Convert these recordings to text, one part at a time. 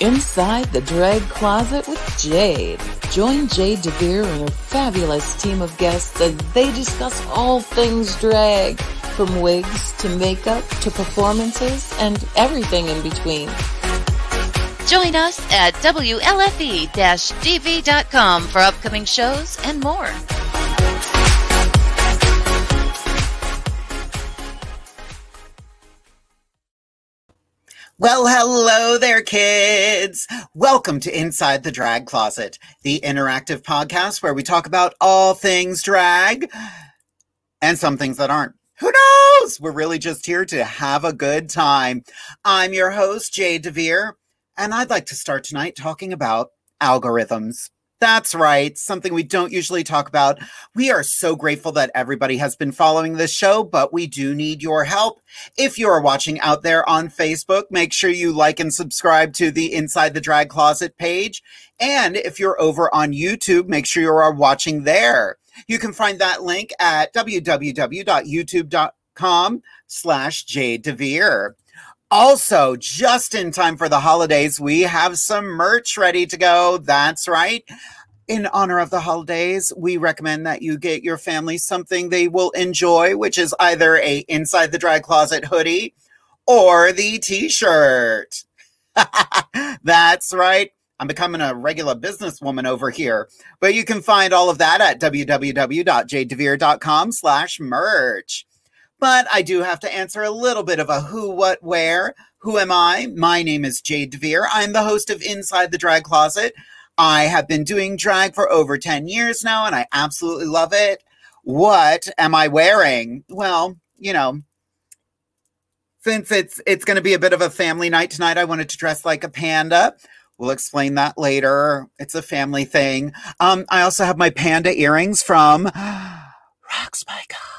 Inside the Drag Closet with Jade. Join Jade DeVere and her fabulous team of guests as they discuss all things drag, from wigs to makeup to performances and everything in between. Join us at WLFE-DB.com for upcoming shows and more. Well, hello there, kids. Welcome to Inside the Drag Closet, the interactive podcast where we talk about all things drag and some things that aren't. Who knows? We're really just here to have a good time. I'm your host, Jade DeVere, and I'd like to start tonight talking about algorithms. That's right. Something we don't usually talk about. We are so grateful that everybody has been following this show, but we do need your help. If you are watching out there on Facebook, make sure you like and subscribe to the Inside the Drag Closet page. And if you're over on YouTube, make sure you are watching there. You can find that link at www.youtube.com slash Jade DeVere. Also, just in time for the holidays, we have some merch ready to go. That's right. In honor of the holidays, we recommend that you get your family something they will enjoy, which is either a inside the drag closet hoodie or the t-shirt. That's right. I'm becoming a regular businesswoman over here. But you can find all of that at www.jdevere.com slash merch. But I do have to answer a little bit of a who, what, where. Who am I? My name is Jade DeVere. I'm the host of Inside the Drag Closet. I have been doing drag for over 10 years now, and I absolutely love it. What am I wearing? Well, you know, since it's it's going to be a bit of a family night tonight, I wanted to dress like a panda. We'll explain that later. It's a family thing. Um, I also have my panda earrings from Rocks by Cox.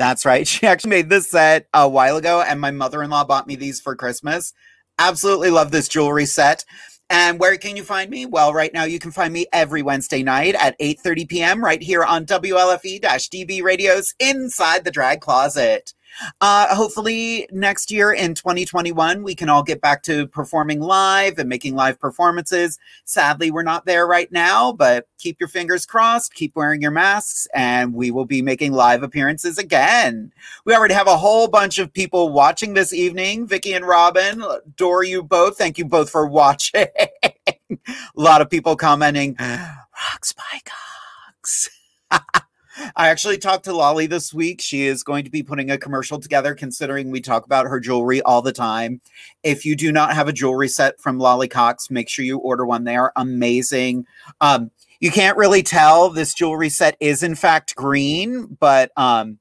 That's right. She actually made this set a while ago, and my mother in law bought me these for Christmas. Absolutely love this jewelry set. And where can you find me? Well, right now you can find me every Wednesday night at 8:30 p.m. right here on WLFE-DB Radio's Inside the Drag Closet. Uh, hopefully, next year in 2021, we can all get back to performing live and making live performances. Sadly, we're not there right now, but keep your fingers crossed, keep wearing your masks, and we will be making live appearances again. We already have a whole bunch of people watching this evening. Vicky and Robin, adore you both. Thank you both for watching. a lot of people commenting, Rocks by Cox. I actually talked to Lolly this week. She is going to be putting a commercial together, considering we talk about her jewelry all the time. If you do not have a jewelry set from Lolly Cox, make sure you order one. They are amazing. Um, you can't really tell this jewelry set is in fact green, but um,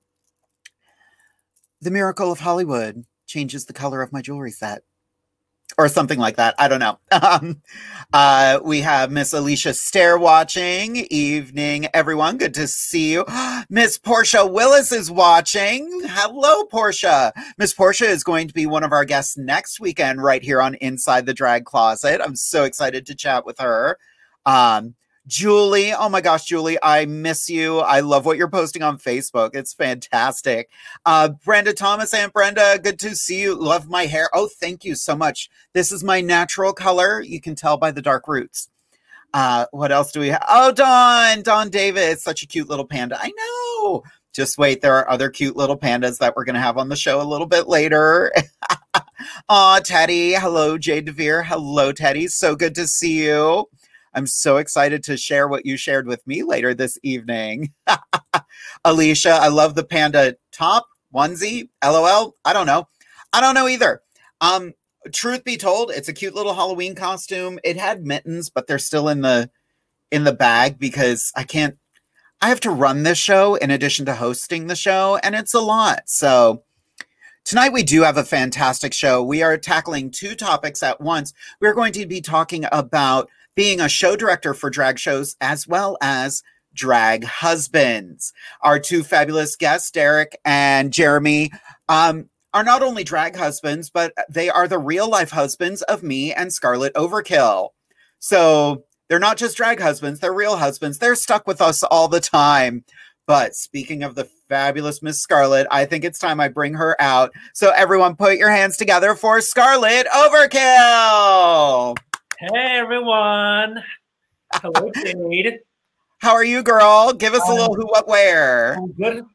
the miracle of Hollywood changes the color of my jewelry set or something like that. I don't know. Um, uh, we have Miss Alicia Stair watching. Evening, everyone. Good to see you. Miss Portia Willis is watching. Hello, Portia. Miss Portia is going to be one of our guests next weekend right here on Inside the Drag Closet. I'm so excited to chat with her. Um, Julie, oh my gosh, Julie, I miss you. I love what you're posting on Facebook. It's fantastic. Uh, Brenda Thomas, Aunt Brenda, good to see you. Love my hair. Oh, thank you so much. This is my natural color. You can tell by the dark roots. Uh, what else do we have? Oh, Don, Don Davis, such a cute little panda. I know. Just wait, there are other cute little pandas that we're going to have on the show a little bit later. Aw, Teddy. Hello, Jade DeVere. Hello, Teddy. So good to see you. I'm so excited to share what you shared with me later this evening. Alicia, I love the panda top onesie. LOL. I don't know. I don't know either. Um, truth be told, it's a cute little Halloween costume. It had mittens, but they're still in the in the bag because I can't I have to run this show in addition to hosting the show, and it's a lot. So Tonight, we do have a fantastic show. We are tackling two topics at once. We're going to be talking about being a show director for drag shows as well as drag husbands. Our two fabulous guests, Derek and Jeremy, um, are not only drag husbands, but they are the real life husbands of me and Scarlet Overkill. So they're not just drag husbands, they're real husbands. They're stuck with us all the time. But speaking of the fabulous Miss Scarlet, I think it's time I bring her out. So everyone put your hands together for Scarlet Overkill. Hey everyone. Hello, Jade. How are you, girl? Give us a little who, what, where. I'm good.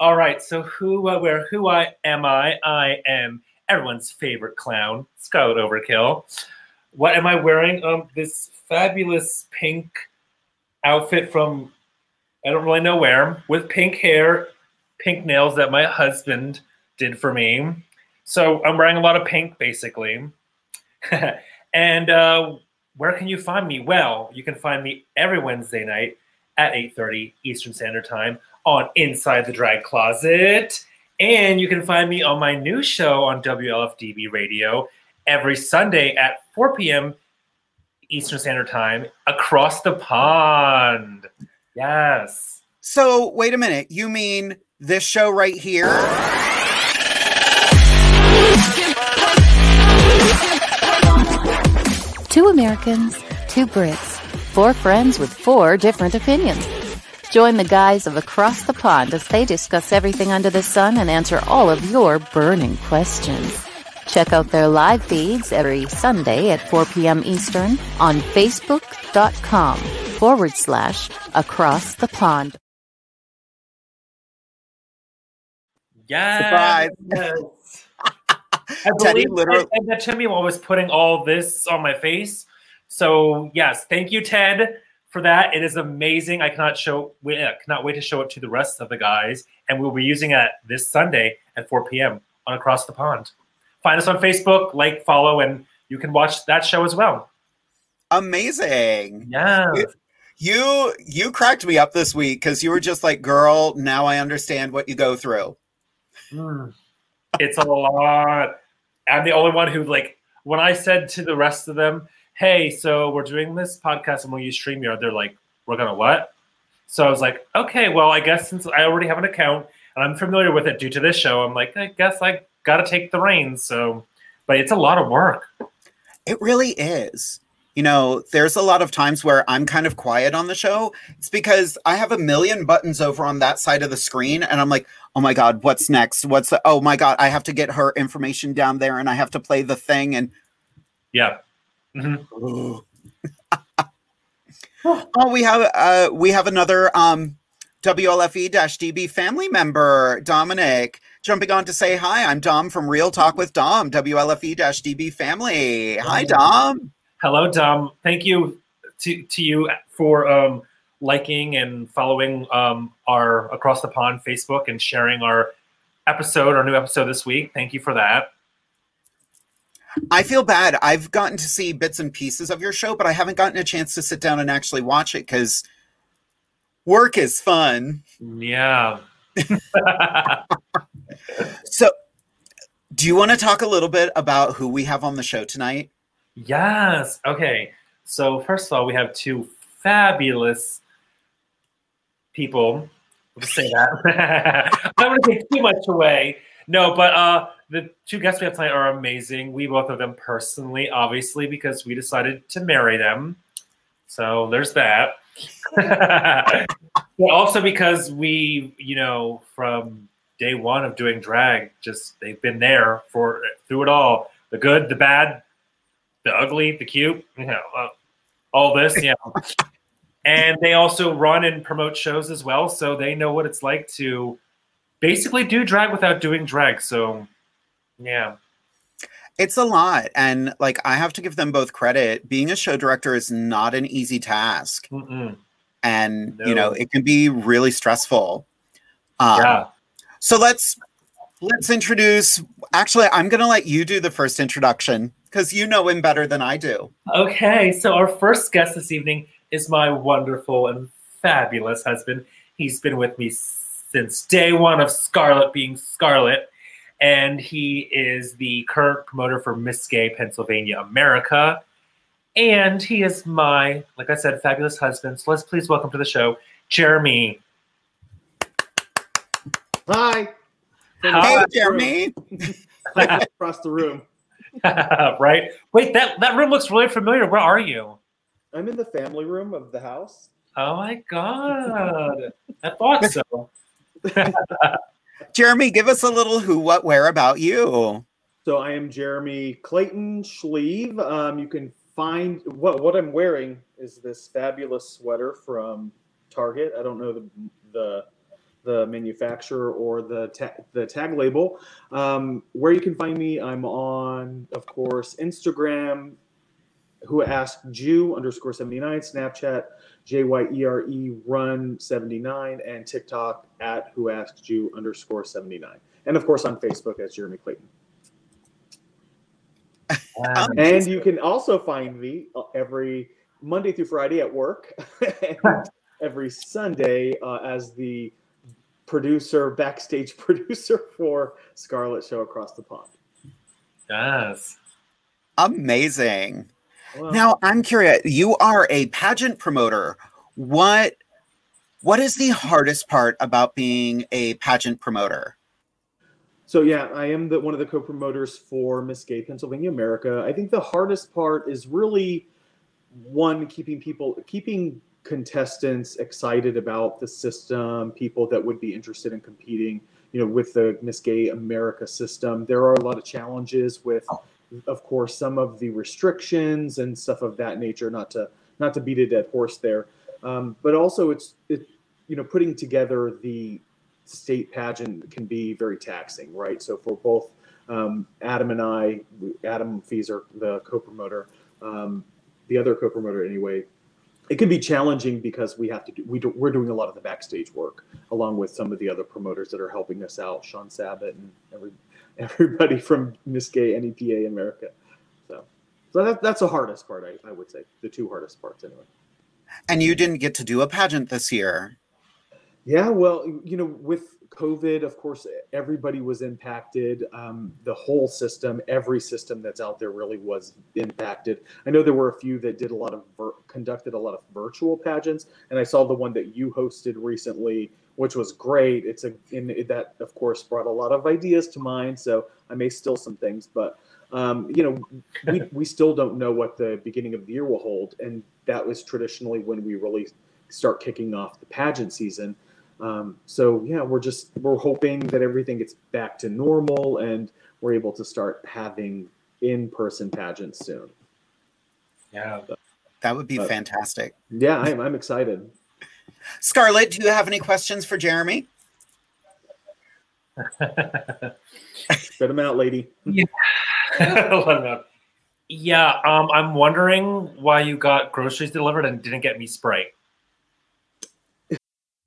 All right. So who, what, where? Who I am I? I am everyone's favorite clown, Scarlet Overkill. What am I wearing? Um, this fabulous pink outfit from I don't really know where, with pink hair, pink nails that my husband did for me. So I'm wearing a lot of pink, basically. and uh, where can you find me? Well, you can find me every Wednesday night at 8:30 Eastern Standard Time on Inside the Drag Closet. And you can find me on my new show on WLFDB Radio every Sunday at 4 p.m. Eastern Standard Time across the pond. Yes. So, wait a minute. You mean this show right here? Two Americans, two Brits, four friends with four different opinions. Join the guys of Across the Pond as they discuss everything under the sun and answer all of your burning questions. Check out their live feeds every Sunday at 4 p.m. Eastern on Facebook.com forward slash Across the Pond. Yes. Surprise. I Teddy believe literally- said that to me while I was putting all this on my face. So yes, thank you, Ted, for that. It is amazing. I cannot show, we, uh, cannot wait to show it to the rest of the guys, and we'll be using it this Sunday at 4 p.m. on Across the Pond. Find us on Facebook, like, follow, and you can watch that show as well. Amazing. Yeah. You you cracked me up this week because you were just like, girl, now I understand what you go through. Mm. It's a lot. I'm the only one who like when I said to the rest of them, "Hey, so we're doing this podcast and we'll use Streamyard," they're like, "We're gonna what?" So I was like, "Okay, well, I guess since I already have an account and I'm familiar with it due to this show, I'm like, I guess I got to take the reins." So, but it's a lot of work. It really is. You know, there's a lot of times where I'm kind of quiet on the show. It's because I have a million buttons over on that side of the screen, and I'm like, oh my God, what's next? What's the, oh my God, I have to get her information down there and I have to play the thing. And Yeah. hmm oh, we have uh we have another um WLFE-DB family member, Dominic, jumping on to say hi. I'm Dom from Real Talk with Dom, WLFE-DB family. Hi, Dom. Hello, Dom. Thank you to, to you for um, liking and following um, our Across the Pond Facebook and sharing our episode, our new episode this week. Thank you for that. I feel bad. I've gotten to see bits and pieces of your show, but I haven't gotten a chance to sit down and actually watch it because work is fun. Yeah. So, do you want to talk a little bit about who we have on the show tonight? Yes. Okay. So, first of all, we have two fabulous people. I'll just say that. I don't want to take too much away. No, but uh, the two guests we have tonight are amazing. We both of them personally, obviously, because we decided to marry them. So there's that. but also because we, you know, from day one of doing drag, just they've been there for through it all the good, the bad, the ugly, the cute, you know, uh, all this, yeah. and they also run and promote shows as well, so they know what it's like to basically do drag without doing drag. So, yeah. It's a lot. And like, I have to give them both credit. Being a show director is not an easy task. Mm-mm. And, you know, it can be really stressful. Um, yeah. So let's let's introduce. Actually, I'm going to let you do the first introduction because you know him better than I do. Okay, so our first guest this evening is my wonderful and fabulous husband. He's been with me since day one of Scarlet being Scarlet, and he is the current promoter for Miss Gay Pennsylvania America. And he is my, like I said, fabulous husband. So let's please welcome to the show, Jeremy. Hi. From Hey, Jeremy. across the room. right? Wait, that, that room looks really familiar. Where are you? I'm in the family room of the house. Oh my God. I thought so. Jeremy, give us a little who, what, where about you. So I am Jeremy Clayton Schlieve. Um, you can find what what I'm wearing is this fabulous sweater from Target. I don't know the the, the manufacturer or the ta- the tag label. Um, where you can find me, I'm on, of course, Instagram. Who asked Jew underscore seventy nine, Snapchat J Y E R E Run seventy nine, and TikTok at Who asked Jew underscore seventy nine, and of course on Facebook as Jeremy Clayton. Um, And you can also find me uh, every Monday through Friday at work, and every Sunday uh, as the producer, backstage producer for Scarlet Show Across the Pond. yes. Amazing. Well, Now, I'm curious. You are a pageant promoter. What what is the hardest part about being a pageant promoter? So yeah, I am the one of the co-promoters for Miss Gay Pennsylvania America. I think the hardest part is really one keeping people keeping contestants excited about the system, people that would be interested in competing, you know, with the Miss Gay America system. There are a lot of challenges with of course some of the restrictions and stuff of that nature not to not to beat a dead horse there. Um, but also it's it you know putting together the state pageant can be very taxing, right? So for both um, Adam and I, Adam Fieser, the co-promoter, um, the other co-promoter anyway, it can be challenging because we have to do, we do, we're doing a lot of the backstage work along with some of the other promoters that are helping us out, Sean Sabat and every, everybody from Miss Gay NEPA America. So, so that, that's the hardest part, I, I would say, the two hardest parts anyway. And you didn't get to do a pageant this year. Yeah, well, you know, with COVID, of course, everybody was impacted. Um, the whole system, every system that's out there, really was impacted. I know there were a few that did a lot of vir- conducted a lot of virtual pageants, and I saw the one that you hosted recently, which was great. It's a that, of course, brought a lot of ideas to mind. So I may steal some things, but um, you know, we we still don't know what the beginning of the year will hold, and that was traditionally when we really start kicking off the pageant season. Um, so yeah, we're just we're hoping that everything gets back to normal and we're able to start having in-person pageants soon. Yeah. That would be Uh, fantastic. Yeah, I'm, I'm excited. Scarlett, do you have any questions for Jeremy? Spit them out, lady. Let him know. Yeah, um, I'm wondering why you got groceries delivered and didn't get me spray.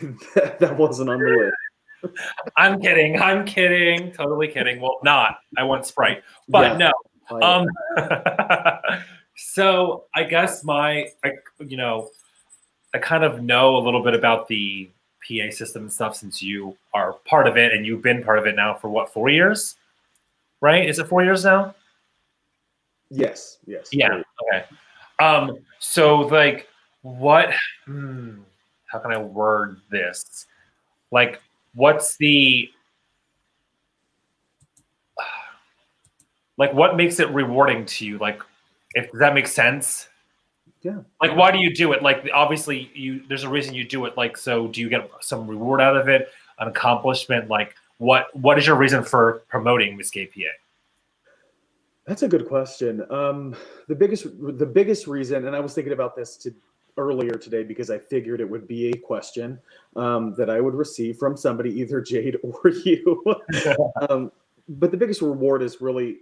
that wasn't on the list. I'm kidding. I'm kidding. Totally kidding. Well, not. I want Sprite, but Yeah. no. Um, so I guess my, I, you know, I kind of know a little bit about the PA system and stuff since you are part of it and you've been part of it now for what four years, right? Is it four years now? Yes, yes. Yeah. Okay. Um. So like, what? Hmm, how can I word this? Like, what's the like? What makes it rewarding to you? Like, if that makes sense? Yeah. Like, why do you do it? Like, obviously, you there's a reason you do it. Like, so do you get some reward out of it? An accomplishment? Like, what what is your reason for promoting Miss Gay PA? That's a good question. Um, the biggest the biggest reason, and I was thinking about this to, earlier today because I figured it would be a question um, that I would receive from somebody, either Jade or you. um, but the biggest reward is really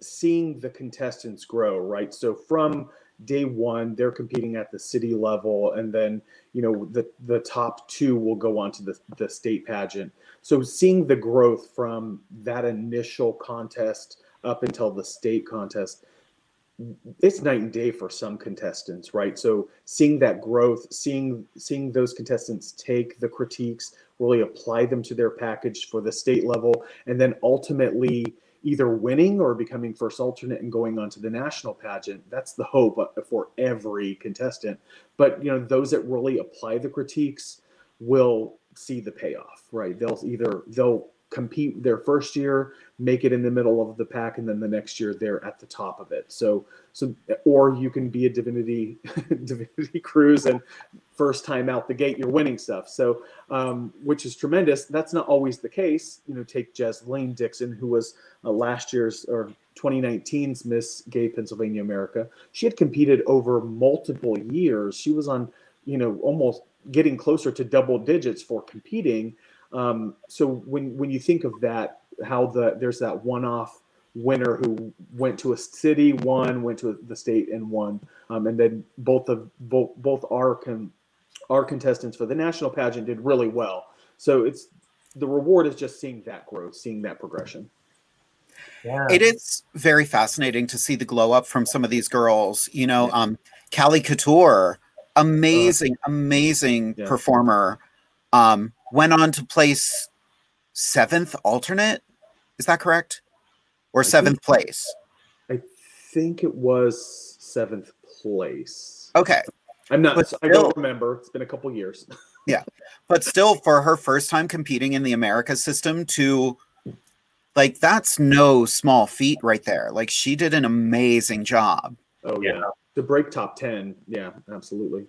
seeing the contestants grow, right? So from day one, they're competing at the city level, and then you know the the top two will go on to the the state pageant. So seeing the growth from that initial contest up until the state contest it's night and day for some contestants right? So seeing that growth seeing seeing those contestants take the critiques really apply them to their package for the state level and then ultimately either winning or becoming first alternate and going on to the national pageant that's the hope uh, for every contestant. But you know those that really apply the critiques will see the payoff right? They'll either they'll compete their first year make it in the middle of the pack and then the next year they're at the top of it. So so or you can be a divinity divinity cruise and first time out the gate you're winning stuff. So um, which is tremendous. That's not always the case. You know take jess lane dixon who was uh, last year's or 2019's miss gay pennsylvania america. She had competed over multiple years. She was on you know almost getting closer to double digits for competing um, so when when you think of that, how the there's that one-off winner who went to a city, won, went to the state and won, um, and then both of both both our con, our contestants for the national pageant did really well. So it's the reward is just seeing that growth, seeing that progression. Yeah. It is very fascinating to see the glow up from some of these girls. You know, um, Callie Couture, amazing, amazing Yeah. performer. Um, went on to place seventh alternate. Is that correct? Or think- seventh place? I think it was seventh place. Okay. I'm not. But I don't remember. It's been a couple years. Yeah. But still, for her first time competing in the America system, to like, that's no small feat right there. Like, she did an amazing job. Oh yeah. Yeah. To break top ten. Yeah, absolutely.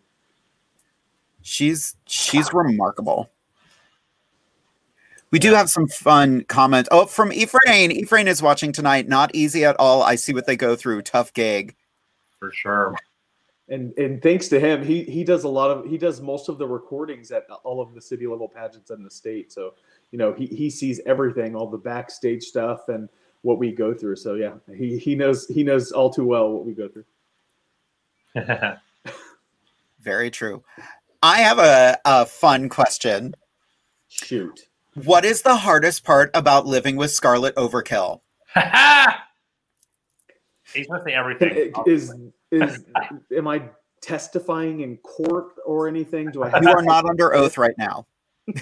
She's she's remarkable. We do have some fun comment. Oh, from Ephraim. Ephraim is watching tonight. Not easy at all. I see what they go through. Tough gig. for sure. and and thanks to him, he he does a lot of he does most of the recordings at all of the city level pageants in the state. So you know he he sees everything, all the backstage stuff, and what we go through. So yeah, he he knows he knows all too well what we go through. Very true. I have a, a fun question. Shoot. What is the hardest part about living with Scarlet Overkill? He's gonna say everything. Is is am I testifying in court or anything? Do I? Have You are not under oath right now.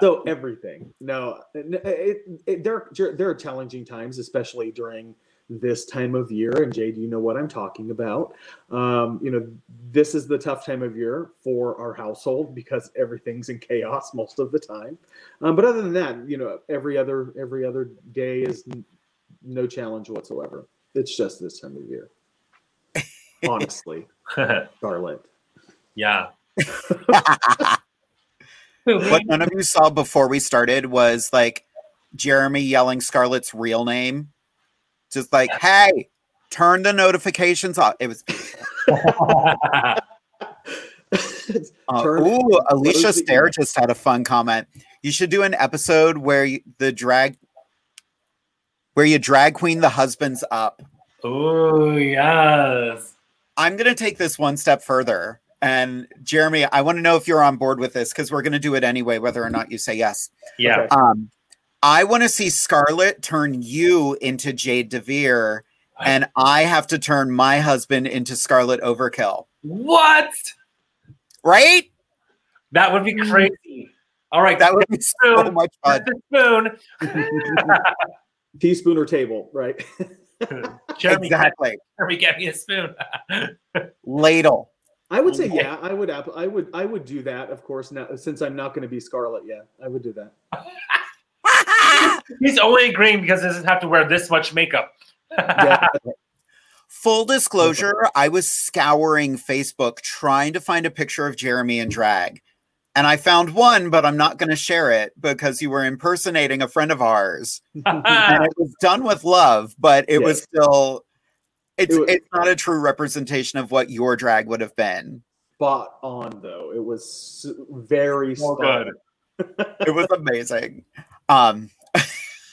so everything. No, it, it, it, there there are challenging times, especially during this time of year. And Jade, you know what I'm talking about. Um, you know, this is the tough time of year for our household because everything's in chaos most of the time. Um, but other than that, you know, every other every other day is n- no challenge whatsoever. It's just this time of year. Honestly, Scarlet. yeah. what none of you saw before we started was like Jeremy yelling Scarlett's real name. Just like, hey, turn the notifications off. It was Uh, ooh, Alicia close the Stair just had a fun comment. You should do an episode where you, the drag, where you drag queen the husbands up. Oh yes. I'm gonna take this one step further. And Jeremy, I want to know if you're on board with this because we're gonna do it anyway, whether or not you say yes. Yeah. Okay. Um, I want to see Scarlett turn you into Jade DeVere, and I have to turn my husband into Scarlet Overkill. What? Right? That would be mm. crazy. All right, That would be so spoon. much fun. the spoon. Teaspoon or table, right? Jeremy, exactly. Jeremy, get me a spoon. Ladle. I would say oh, yeah. I would. I would. I would do that. Of course, now since I'm not going to be Scarlet. Yeah, I would do that. He's only agreeing because he doesn't have to wear this much makeup. Yeah, Full disclosure, I was scouring Facebook trying to find a picture of Jeremy in drag. And I found one, but I'm not going to share it because you were impersonating a friend of ours. and it was done with love, but it was still it's It wa- it's not a true representation of what your drag would have been. spot on though. It was very So spot good. on. It was amazing. Um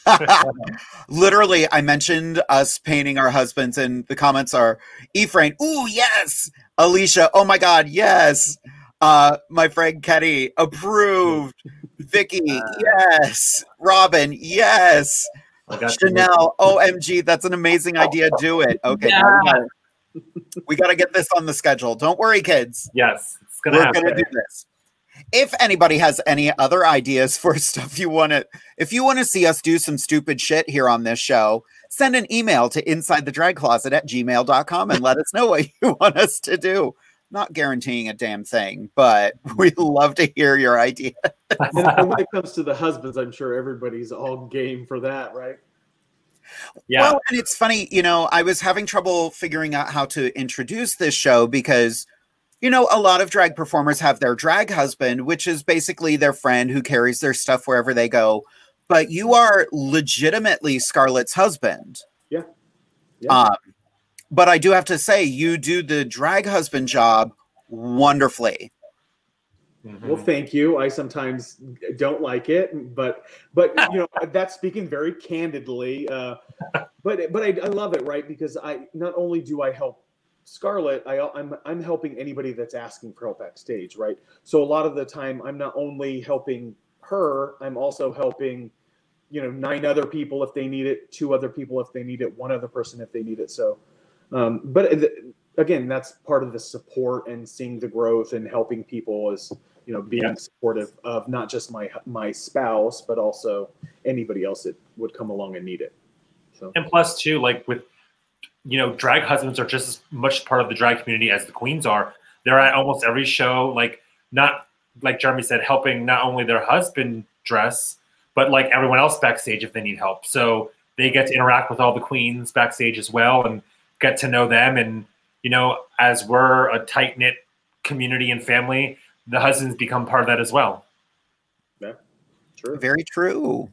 literally I mentioned us painting our husbands and the comments are Ephraim, ooh yes. Alicia, oh my god, yes. Uh my friend Kenny approved. Vicky, yes. Robin, yes. I got you. Chanel, OMG, that's an amazing idea. Do it. Okay. now we gotta- We got to get this on the schedule. Don't worry, kids. Yes, it's gonna We're going to do this. If anybody has any other ideas for stuff you want to, if you want to see us do some stupid shit here on this show, send an email to inside the drag closet at gmail.com and let us know what you want us to do. Not guaranteeing a damn thing, but we'd love to hear your idea. And, and when it comes to the husbands, I'm sure everybody's all game for that, right? yeah. Well, and it's funny, you know, I was having trouble figuring out how to introduce this show because, you know, a lot of drag performers have their drag husband, which is basically their friend who carries their stuff wherever they go. But you are legitimately Scarlett's husband. Yeah. Yeah. Um, but I do have to say, you do the drag husband job wonderfully. Mhm. Well, thank you. I sometimes don't like it, but but you know that's speaking very candidly. Uh, but but I, I love it, right? Because I not only do I help Scarlett, I, I'm I'm helping anybody that's asking for help backstage, right? So a lot of the time, I'm not only helping her, I'm also helping, you know, nine other people if they need it, two other people if they need it, one other person if they need it. So, um, but th- again, that's part of the support and seeing the growth and helping people is you know being Yeah. supportive of not just my my spouse but also anybody else that would come along and need it. So And plus, too, like with you know, drag husbands are just as much part of the drag community as the queens are. They're at almost every show, like not like Jeremy said, helping not only their husband dress, but like everyone else backstage if they need help. So they get to interact with all the queens backstage as well and get to know them. And you know, as we're a tight knit community and family, the husbands become part of that as well. yeah, sure. Very true.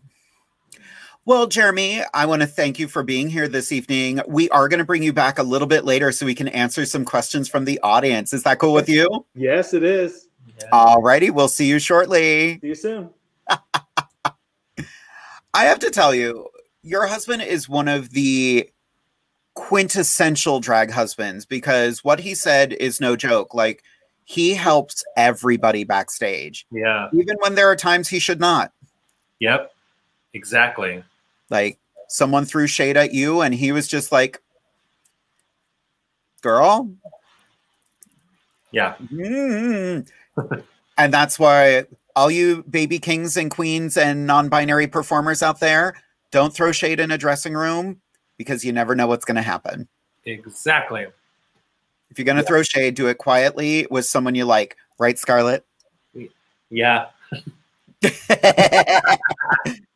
Well, Jeremy, I want to thank you for being here this evening. We are going to bring you back a little bit later so we can answer some questions from the audience. Is that cool with you? Yes, it is. All righty. We'll see you shortly. See you soon. I have to tell you, your husband is one of the quintessential drag husbands because what he said is no joke. Like, he helps everybody backstage, Yeah. even when there are times he should not. Yep. Exactly. Like, someone threw shade at you, and he was just like, girl. Yeah. Mm. and that's why all you baby kings and queens and non-binary performers out there don't throw shade in a dressing room because you never know what's going to happen Exactly. if you're going to throw shade do it quietly with someone you like right scarlett Yeah.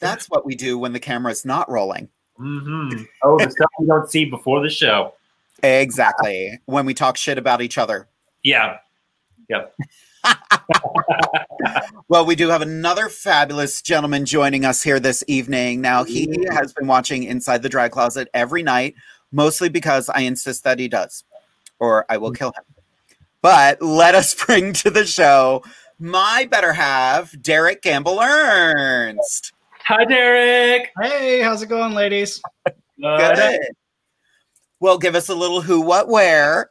that's what we do when the camera's not rolling hmm Oh, the stuff we don't see before the show. exactly when we talk shit about each other Yeah. Yep. Well, we do have another fabulous gentleman joining us here this evening. Now, he has been watching Inside the Drag Closet every night, mostly because I insist that he does, or I will kill him. But let us bring to the show my better half, Derek Gamble Ernst. Hi, Derek. Hey, how's it going, ladies? Good. Well, give us a little who, what, where.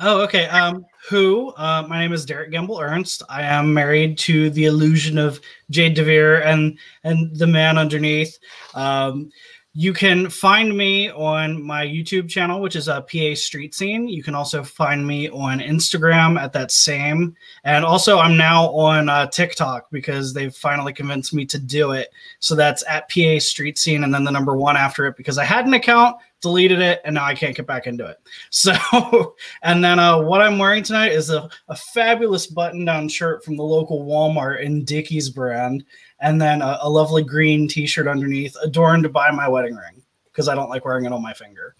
Oh, okay. Um, who? Uh, my name is Derek Gamble Ernst. I am married to the illusion of Jade DeVere and and the man underneath. Um, you can find me on my YouTube channel, which is a PA Street Scene. You can also find me on Instagram at that same. And also, I'm now on uh, TikTok because they've finally convinced me to do it. So that's at PA Street Scene and then the number one after it because I had an account, deleted it, and now I can't get back into it. So, and then uh, what I'm wearing tonight is a, a fabulous button down shirt from the local Walmart in Dickies brand and then a, a lovely green t-shirt underneath adorned by my wedding ring because i don't like wearing it on my finger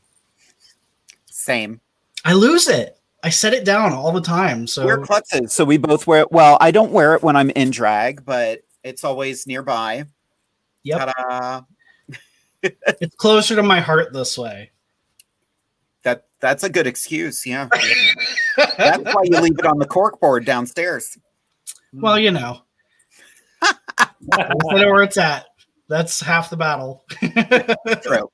Same. i lose it i set it down all the time so We're klutzes, so we both wear it. Well, I don't wear it when I'm in drag, but it's always nearby. yep it's closer to my heart this way That that's a good excuse. Yeah, that's why you leave it on the cork board downstairs. well you know I know where it's at that's half the battle True.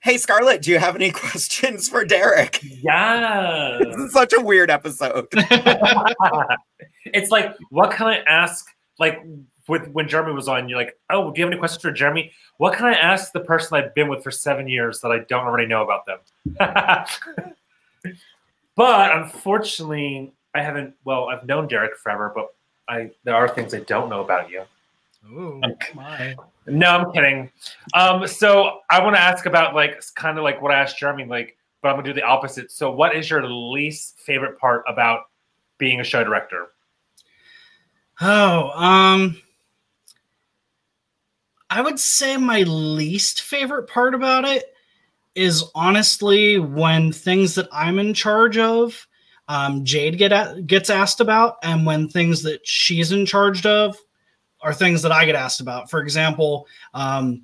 Hey, Scarlett, do you have any questions for Derek? Yeah. This is such a weird episode. it's like, what can I ask? Like, with when Jeremy was on, you're like, oh, do you have any questions for Jeremy? What can I ask the person I've been with for seven years that I don't already know about them? but unfortunately, I haven't. Well, I've known Derek forever, but I there are things I don't know about you. Ooh, my. No, I'm kidding. Um, so I want to ask about like kind of like what I asked Jeremy, like, but I'm gonna do the opposite. So, what is your least favorite part about being a show director? Oh, um, I would say my least favorite part about it is honestly when things that I'm in charge of, um, Jade get gets asked about, and when things that she's in charge of are things that I get asked about. For example, um,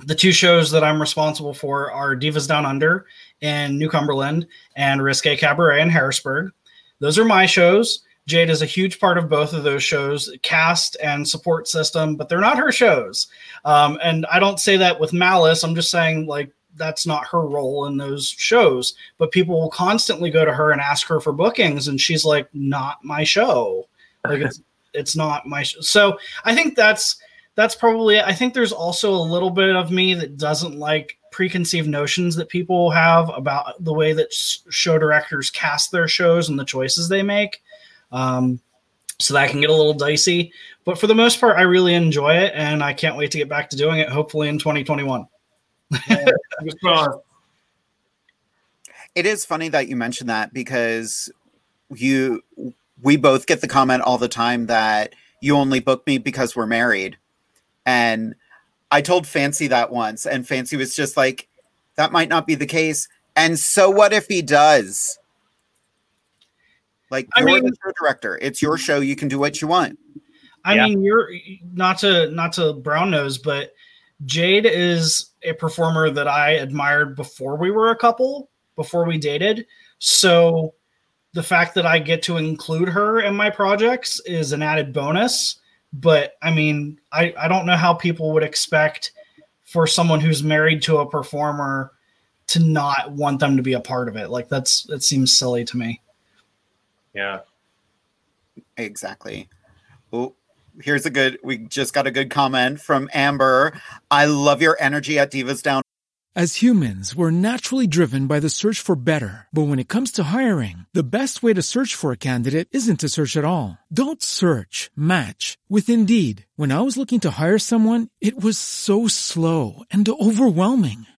the two shows that I'm responsible for are Divas Down Under in New Cumberland and Risque Cabaret in Harrisburg. Those are my shows. Jade is a huge part of both of those shows, cast and support system, but they're not her shows. Um, and I don't say that with malice. I'm just saying, like, that's not her role in those shows. But people will constantly go to her and ask her for bookings, and she's like, "Not my show. Like, it's it's not my show." So I think that's that's probably. I think there's also a little bit of me that doesn't like preconceived notions that people have about the way that show directors cast their shows and the choices they make. Um, so that can get a little dicey. But for the most part, I really enjoy it, and I can't wait to get back to doing it. Hopefully in 2021. It is funny that you mentioned that because you we both get the comment all the time that you only book me because we're married. And I told Fancy that once, and Fancy was just like, that might not be the case. And so what if he does? Like I you're mean- the show director. It's your show. You can do what you want. I Yeah. mean, you're not to not to brown nose, but Jade is a performer that I admired before we were a couple, before we dated. So the fact that I get to include her in my projects is an added bonus. But I mean, I, I don't know how people would expect for someone who's married to a performer to not want them to be a part of it. Like that's that seems silly to me. Yeah. Exactly. Oh, here's a good. We just got a good comment from Amber. I love your energy at Divas Down. As humans, we're naturally driven by the search for better. But when it comes to hiring, the best way to search for a candidate isn't to search at all. Don't search, match with Indeed. When I was looking to hire someone, it was so slow and overwhelming.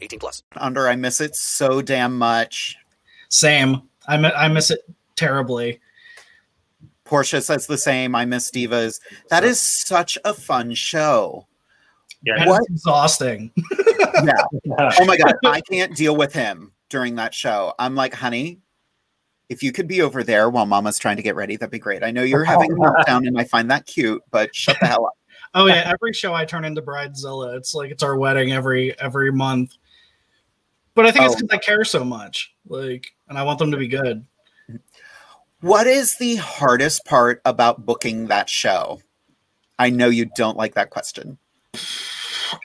18 plus. Under, I miss it so damn much. Same. I mi- I miss it terribly. Portia says the same. I miss Divas. That is such a fun show. Yeah. What? it's exhausting. Yeah. Oh my god, I can't deal with him during that show. I'm like, honey, if you could be over there while Mama's trying to get ready, that'd be great. I know you're having a meltdown, and I find that cute, but shut the hell up. Oh yeah, every show I turn into Bridezilla. It's like it's our wedding every every month. But I think it's Oh. because I care so much, like, and I want them to be good. What is the hardest part about booking that show? I know you don't like that question.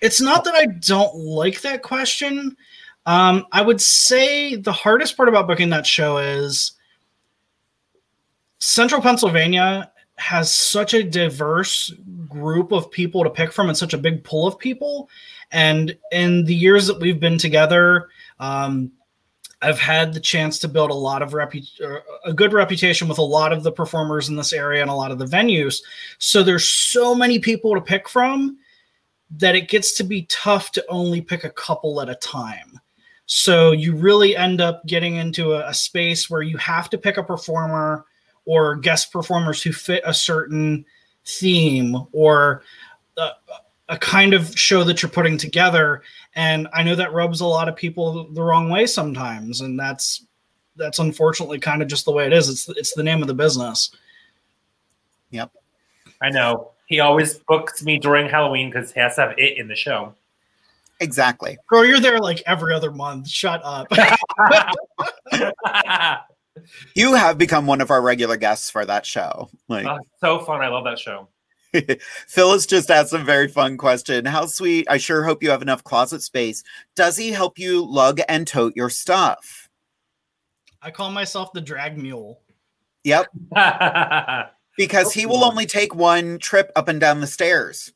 It's not that I don't like that question. Um, I would say the hardest part about booking that show is Central Pennsylvania has such a diverse group of people to pick from and such a big pool of people. And in the years that we've been together, um, I've had the chance to build a lot of repu- uh, a good reputation with a lot of the performers in this area and a lot of the venues. So there's so many people to pick from that it gets to be tough to only pick a couple at a time. So you really end up getting into a, a space where you have to pick a performer or guest performers who fit a certain theme or a, a kind of show that you're putting together. And I know that rubs a lot of people the wrong way sometimes, and that's that's unfortunately kind of just the way it is. It's it's the name of the business. Yep. I know. He always books me during Halloween because he has to have it in the show. Exactly. Bro, you're there like every other month. Shut up. You have become one of our regular guests for that show. Like Oh, so fun. I love that show. Phyllis just asked a very fun question. How sweet. I sure hope you have enough closet space. Does he help you lug and tote your stuff? I call myself the drag mule. Yep. Because he will only take one trip up and down the stairs.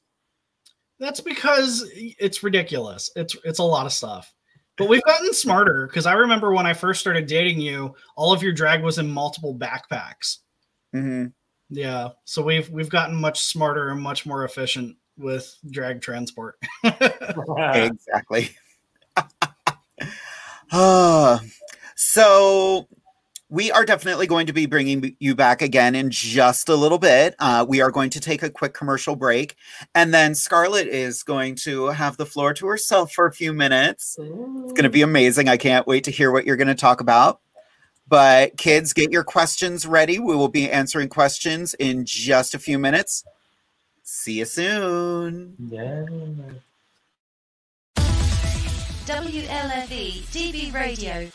That's because it's ridiculous. It's it's a lot of stuff. But we've gotten smarter because I remember when I first started dating you, all of your drag was in multiple backpacks. hmm Yeah, so we've we've gotten much smarter and much more efficient with drag transport. exactly. Ah, so we are definitely going to be bringing you back again in just a little bit. Uh, we are going to take a quick commercial break, and then Scarlett is going to have the floor to herself for a few minutes. It's going to be amazing. I can't wait to hear what you're going to talk about. But kids, get your questions ready. We will be answering questions in just a few minutes. See you soon. Yeah. WLFE DB Radio.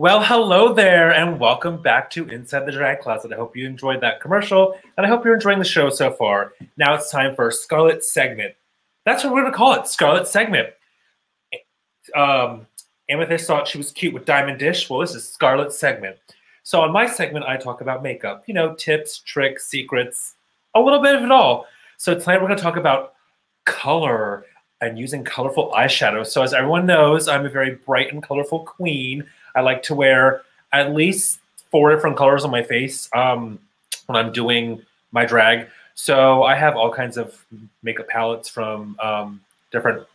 Well, hello there, and welcome back to Inside the Drag Closet. I hope you enjoyed that commercial, and I hope you're enjoying the show so far. Now it's time for Scarlet Segment. That's what we're going to call it, Scarlet Segment. Um, Amethyst thought she was cute with Diamond Dish. Well, this is Scarlet Segment. So on my segment, I talk about makeup. You know, tips, tricks, secrets, a little bit of it all. So tonight we're going to talk about color and using colorful eyeshadow. So as everyone knows, I'm a very bright and colorful queen. I like to wear at least four different colors on my face um, when I'm doing my drag. So I have all kinds of makeup palettes from um, different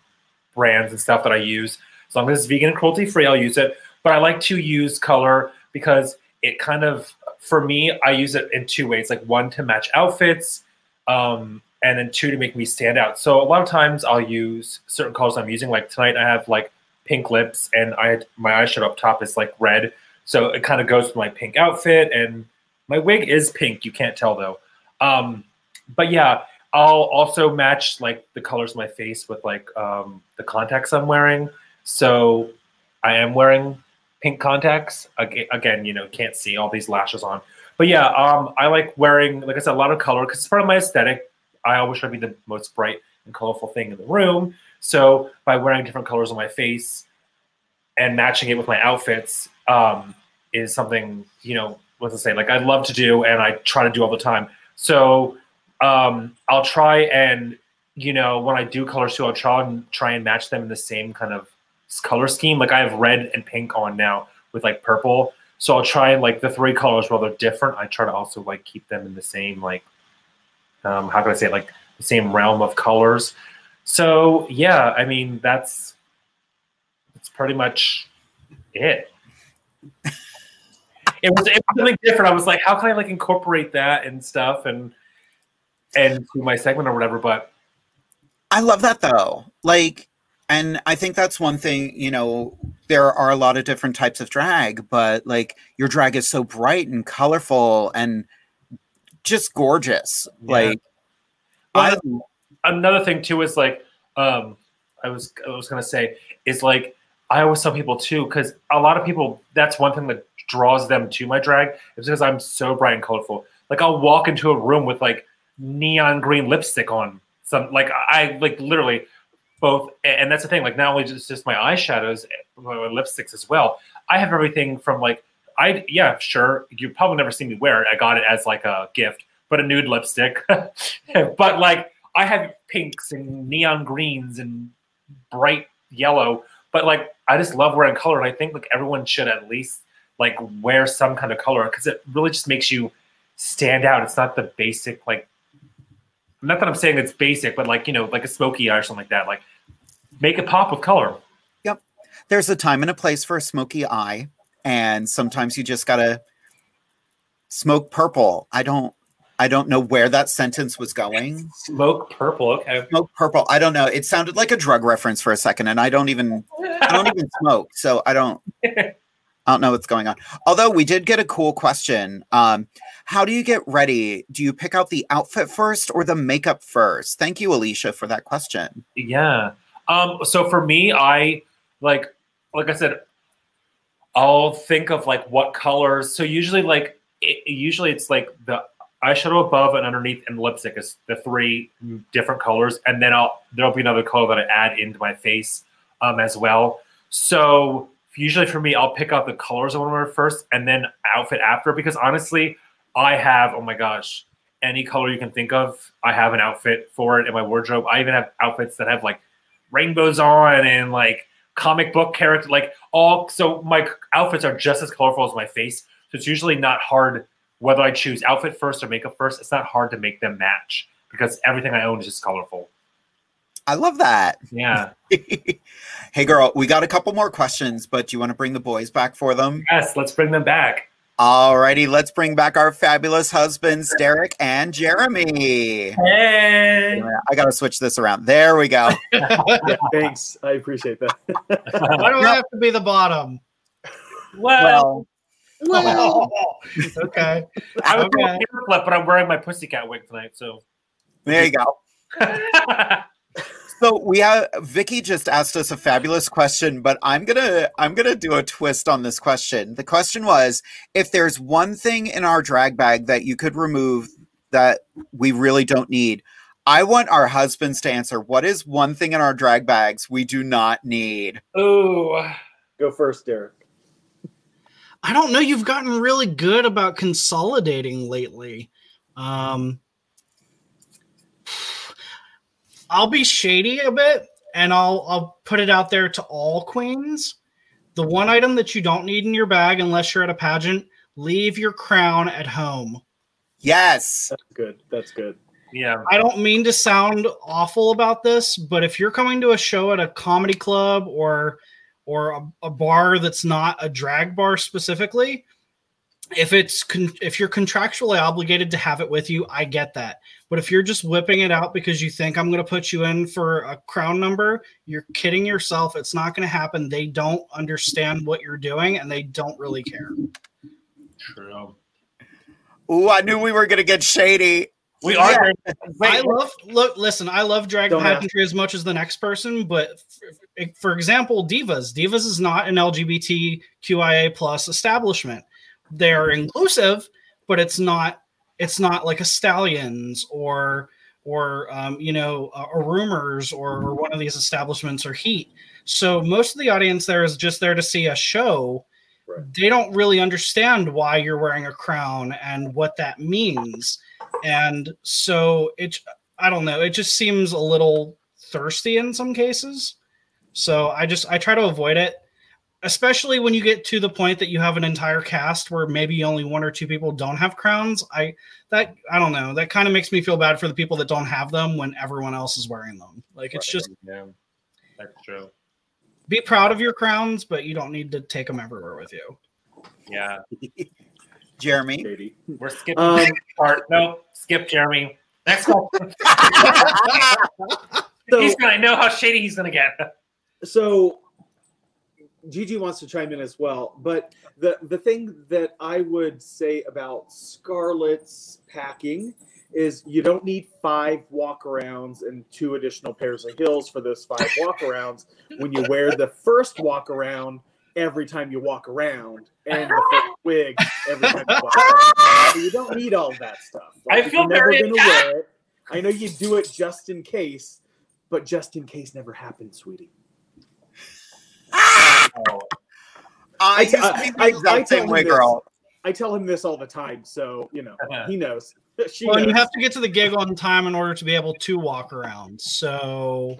brands and stuff that I use. As long as it's vegan and cruelty free, I'll use it. But I like to use color because it kind of, for me, I use it in two ways. Like one to match outfits, um, and then two to make me stand out. So a lot of times I'll use certain colors I'm using. Like tonight, I have like pink lips, and I my eyeshadow up top is like red, so it kind of goes with my pink outfit. And my wig is pink. You can't tell though. Um, but yeah, I'll also match like the colors of my face with like um, the contacts I'm wearing. So I am wearing pink contacts. Again, you know, can't see all these lashes on. But yeah, um, I like wearing, like I said, a lot of color because it's part of my aesthetic. I always try to be the most bright and colorful thing in the room. So by wearing different colors on my face and matching it with my outfits um, is something, you know, what's to say, like I love to do and I try to do all the time. So um, I'll try and, you know, when I do colors too, I'll try and try and match them in the same kind of color scheme. Like I have red and pink on now with like purple. So I'll try and like the three colors, while they're different, I try to also like keep them in the same like um, how can I say it? like same realm of colors. So yeah, I mean that's that's pretty much it. it was it was something different. I was like, how can I like incorporate that and stuff and and do my segment or whatever? But I love that though. Like, and I think that's one thing, you know, there are a lot of different types of drag, but like your drag is so bright and colorful and just gorgeous. Yeah. Like, I, another thing too is like um I was I was gonna say is like I always tell people too because a lot of people that's one thing that draws them to my drag is because I'm so bright and colorful. Like I'll walk into a room with like neon green lipstick on some like I like literally both and that's the thing like not only just just my eyeshadows my lipsticks as well. I have everything from like I yeah sure you probably never seen me wear it. I got it as like a gift but a nude lipstick but like I have pinks and neon greens and bright yellow but like I just love wearing color and I think like everyone should at least like wear some kind of color because it really just makes you stand out it's not the basic like not that I'm saying it's basic, but like you know, like a smoky eye or something like that. Like make it pop with color. Yep. There's a time and a place for a smoky eye, and sometimes you just gotta smoke purple. I don't I don't know where that sentence was going. Smoke purple, okay. Smoke purple. I don't know. It sounded like a drug reference for a second, and I don't even I don't even smoke, so I don't I don't know what's going on. Although we did get a cool question. Um, how do you get ready? Do you pick out the outfit first or the makeup first? Thank you, Alicia, for that question. Yeah. Um, so for me, I like like I said, I'll think of like what colors. So usually like it, usually it's like the eyeshadow above and underneath and lipstick is the three different colors, and then I'll there'll be another color that I add into my face um, as well. So usually for me, I'll pick out the colors I want to wear first, and then outfit after. Because honestly, I have oh my gosh, any color you can think of, I have an outfit for it in my wardrobe. I even have outfits that have like rainbows on and like comic book character, like all. So my outfits are just as colorful as my face. So it's usually not hard whether I choose outfit first or makeup first. It's not hard to make them match because everything I own is just colorful. I love that. Yeah. hey, girl, we got a couple more questions, but do you want to bring the boys back for them? Yes, let's bring them back. Alrighty, let's bring back our fabulous husbands, Derek and Jeremy. Hey. I gotta switch this around. There we go. Yeah, thanks. I appreciate that. Why do I have to be the bottom? Well, Well, okay. I was doing Okay. a flip, but I'm wearing my pussycat wig tonight. So There you go. so we have Vicky just asked us a fabulous question, but I'm gonna I'm gonna do a twist on this question. The question was if there's one thing in our drag bag that you could remove that we really don't need. I want our husbands to answer what is one thing in our drag bags we do not need. Oh, Go first, Derek. I don't know. You've gotten really good about consolidating lately. Um, I'll be shady a bit, and I'll I'll put it out there to all queens. The one item that you don't need in your bag, unless you're at a pageant, leave your crown at home. Yes. That's good. That's good. Yeah. I don't mean to sound awful about this, but if you're coming to a show at a comedy club or or a, a bar that's not a drag bar specifically, if it's con- if you're contractually obligated to have it with you, I get that. But if you're just whipping it out because you think I'm going to put you in for a crown number, you're kidding yourself. It's not going to happen. They don't understand what you're doing and they don't really care. True. Ooh, I knew we were gonna get shady. We are. I love look. Listen, I love drag pageantry as much as the next person, but f- for example, Divas. Divas is not an LGBTQIA plus establishment. They are inclusive, but it's not. It's not like a Stallions or or um, you know a, a Rumors or, or one of these establishments or Heat. So most of the audience there is just there to see a show. They don't really understand why you're wearing a crown and what that means and so it i don't know it just seems a little thirsty in some cases so i just i try to avoid it especially when you get to the point that you have an entire cast where maybe only one or two people don't have crowns i that i don't know that kind of makes me feel bad for the people that don't have them when everyone else is wearing them like it's just Yeah. That's true. Be proud of your crowns, but you don't need to take them everywhere with you. Yeah. Jeremy. We're skipping Um, part. No, skip Jeremy. Next question. he's gonna know how shady he's gonna get. so Gigi wants to chime in as well, but the the thing that I would say about Scarlett's packing is you don't need five walkarounds and two additional pairs of heels for those five walkarounds when you wear the first walkaround every time you walk around and the first wig every time you walk around. So you don't need all that stuff. I feel you're never very gonna wear it. I know you do it just in case, but just in case never happens, sweetie. I used I- I- uh, I tell same him way, this. girl. I tell him this all the time, so you know uh-huh. he knows. She well, you have to get to the gig on time in order to be able to walk around. So,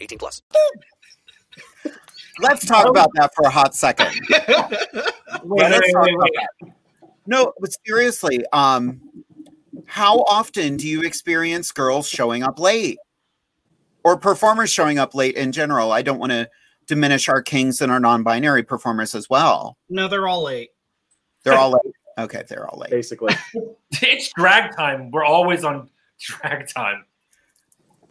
18 plus. Let's talk about that for a hot second. Let wait, wait, wait. No, but seriously, um, how often do you experience girls showing up late or performers showing up late in general? I don't want to diminish our kings and our non-binary performers as well. no, they're all late. They're all late. Okay, they're all late. Basically. It's drag time. We're always on drag time.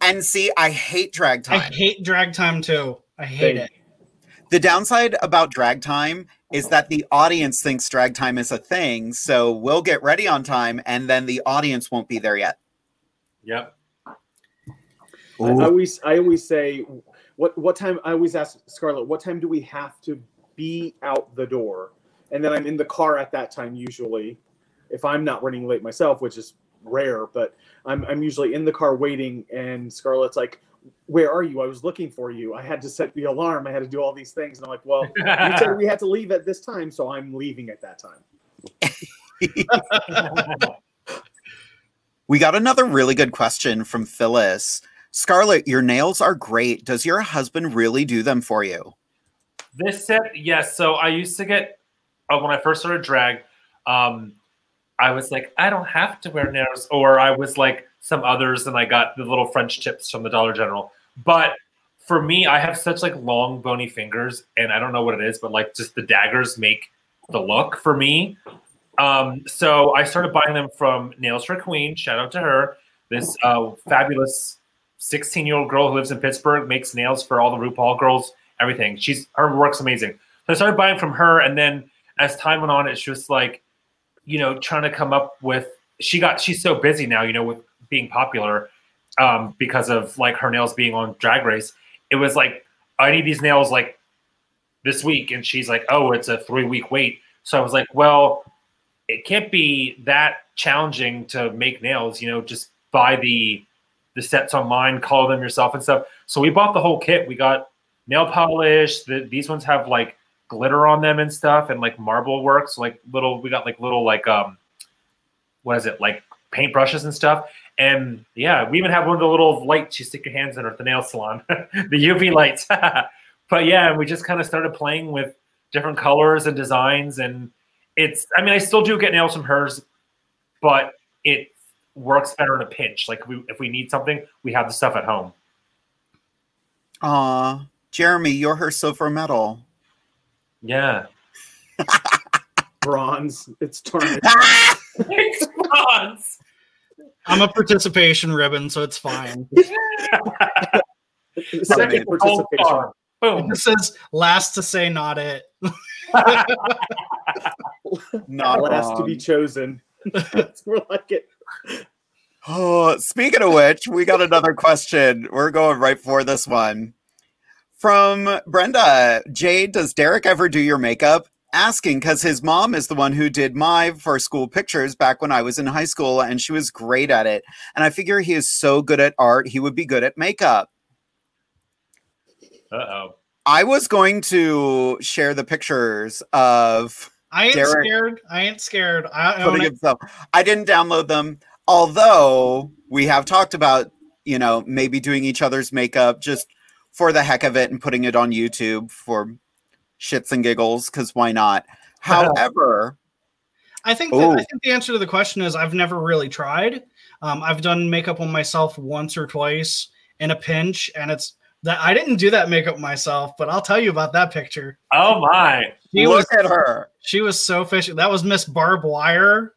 And see, I hate drag time. I hate drag time too. I hate it. The downside about drag time is that the audience thinks drag time is a thing. So we'll get ready on time and then the audience won't be there yet. Yep. I, I always I always say what what time I always ask Scarlett, what time do we have to be out the door? And then I'm in the car at that time usually. If I'm not running late myself, which is rare, but I'm I'm usually in the car waiting and Scarlett's like, Where are you? I was looking for you. I had to set the alarm. I had to do all these things. And I'm like, Well, you said we had to leave at this time, so I'm leaving at that time. We got another really good question from Phyllis. Scarlett, your nails are great. Does your husband really do them for you? This set, yes. So I used to get uh, when I first started drag. Um, I was like, I don't have to wear nails, or I was like some others, and I got the little French tips from the Dollar General. But for me, I have such like long bony fingers, and I don't know what it is, but like just the daggers make the look for me. Um, so I started buying them from Nails for Queen. Shout out to her. This uh, fabulous 16 year old girl who lives in Pittsburgh makes nails for all the RuPaul girls, everything. She's her work's amazing. So I started buying from her, and then as time went on, it's just like, you know, trying to come up with. She got she's so busy now, you know, with being popular um, because of like her nails being on Drag Race. It was like I need these nails like this week, and she's like, oh, it's a three week wait. So I was like, well, it can't be that challenging to make nails. You know, just buy the the sets online, color them yourself and stuff. So we bought the whole kit. We got nail polish. The, these ones have like glitter on them and stuff, and like marble works like little, we got like little like um, what is it like paint brushes and stuff. And yeah, we even have one of the little lights you stick your hands in at the nail salon, the UV lights. but yeah, we just kind of started playing with different colors and designs. And it's, I mean, I still do get nails from hers, but it works better in a pinch. Like we, if we need something, we have the stuff at home. Aw, Jeremy, you're her silver medal. Yeah. Bronze. It's tarnished. it's bronze. I'm a participation ribbon, so it's fine. Second participation. Boom. It says last to say not it. Not Last to be chosen. That's more like it. Oh, speaking of which, we got another question. We're going right for this one. From Brenda Jade, does Derek ever do your makeup? Asking because his mom is the one who did my for school pictures back when I was in high school, and she was great at it. And I figure he is so good at art, he would be good at makeup. Uh oh. I was going to share the pictures of I ain't Derek scared. I ain't scared. I own putting it. himself. I didn't download them, although we have talked about, you know, maybe doing each other's makeup just for the heck of it and putting it on YouTube for shits and giggles, because why not? However, I think that, I think the answer to the question is I've never really tried. Um, I've done makeup on myself once or twice in a pinch, and it's that I didn't do that makeup myself, but I'll tell you about that picture. Oh my. She look was at her. she was so fishy. That was Miss Barb Wire.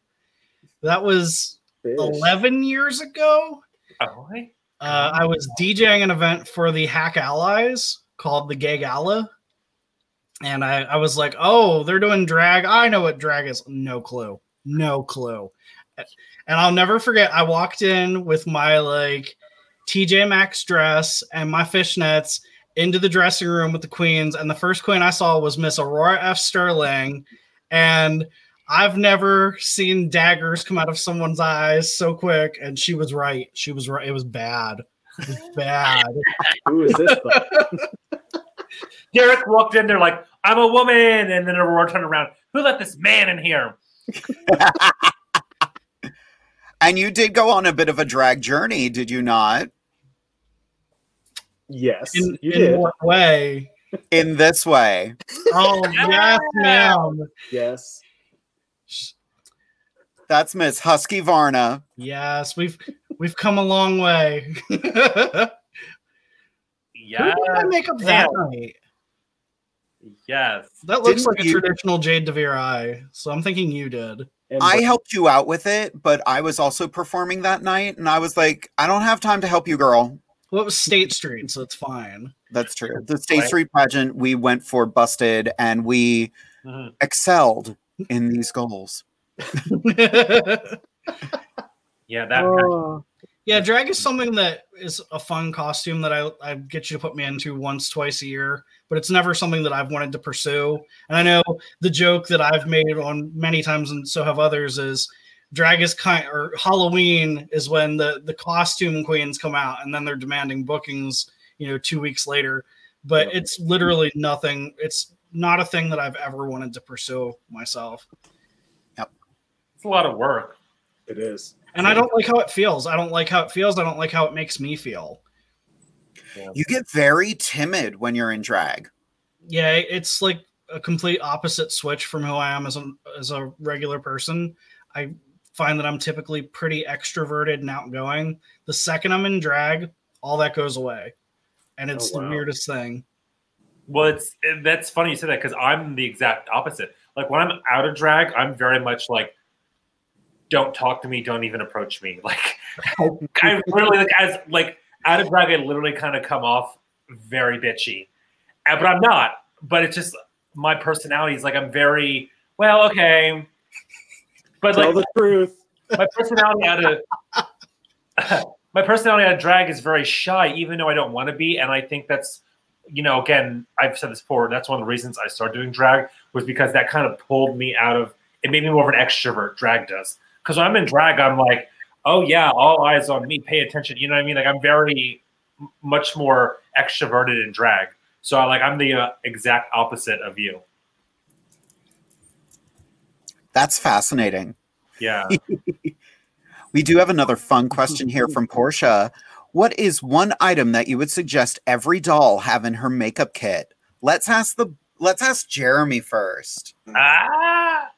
That was Fish. 11 years ago. Oh, my. Uh, I was DJing an event for the Hack Allies called the Gay Gala. And I, I was like, oh, they're doing drag. I know what drag is. No clue. No clue. And I'll never forget, I walked in with my like TJ Maxx dress and my fishnets into the dressing room with the queens. And the first queen I saw was Miss Aurora F. Sterling. And I've never seen daggers come out of someone's eyes so quick. And she was right. She was right. It was bad. It was bad. Who is this? Derek walked in there like, I'm a woman. And then Aurora turned around. Who let this man in here? and you did go on a bit of a drag journey, did you not? Yes, In, you in did. what way? In this way. Oh, yes, ma'am. Yes. That's Miss Husky Varna. Yes, we've we've come a long way. yeah. Who Yeah. did I make up that night? Yes. That looks Didn't like you- a traditional Jade DeVere eye. So I'm thinking you did. And I but- helped you out with it, but I was also performing that night, and I was like, I don't have time to help you, girl. Well, it was State Street, so it's fine. That's true. The State Right. Street pageant, we went for busted, and we Mhm. excelled in these goals. Yeah, that. Oh, yeah, drag is something that is a fun costume that I, I get you to put me into once, twice a year, but it's never something that I've wanted to pursue. And I know the joke that I've made on many times, and so have others, is drag is kind or Halloween is when the the costume queens come out, and then they're demanding bookings, you know, two weeks later. But it's literally nothing. It's not a thing that I've ever wanted to pursue myself. It's a lot of work. it is. And I don't like how it feels. I don't like how it feels. I don't like how it makes me feel. You get very timid when you're in drag. Yeah, it's like a complete opposite switch from who I am as a as a regular person. I find that I'm typically pretty extroverted and outgoing. The second I'm in drag, all that goes away. And oh, it's Oh, the weirdest thing. Well, it's that's funny you say that because I'm the exact opposite. Like when I'm out of drag, I'm very much like, don't talk to me, don't even approach me. Like I literally like as like out of drag, I literally kind of come off very bitchy, but I'm not. But it's just my personality is like I'm very well, okay, but Tell like the truth. my personality out of my personality out of drag is very shy, even though I don't want to be. And I think that's, you know, again, I've said this before. That's one of the reasons I started doing drag was because that kind of pulled me out of. It made me more of an extrovert. Drag does because when I'm in drag, I'm like, oh yeah, all eyes on me, pay attention. You know what I mean? Like I'm very much more extroverted in drag. So I like I'm the uh, exact opposite of you. That's fascinating. Yeah. We do have another fun question here from Portia. What is one item that you would suggest every doll have in her makeup kit? Let's ask the let's ask Jeremy first. Ah.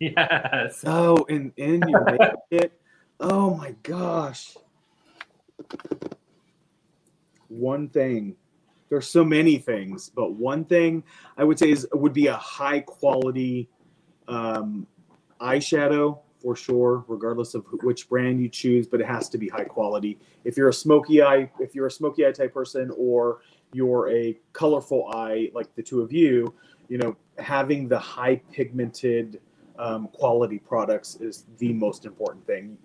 Yes. Oh, in in your makeup kit. Oh my gosh. One thing. There's so many things, but one thing I would say is would be a high quality um, eyeshadow for sure, regardless of which brand you choose. But it has to be high quality. If you're a smoky eye, if you're a smoky eye type person, or you're a colorful eye like the two of you, you know, having the high pigmented um, quality products is the most important thing.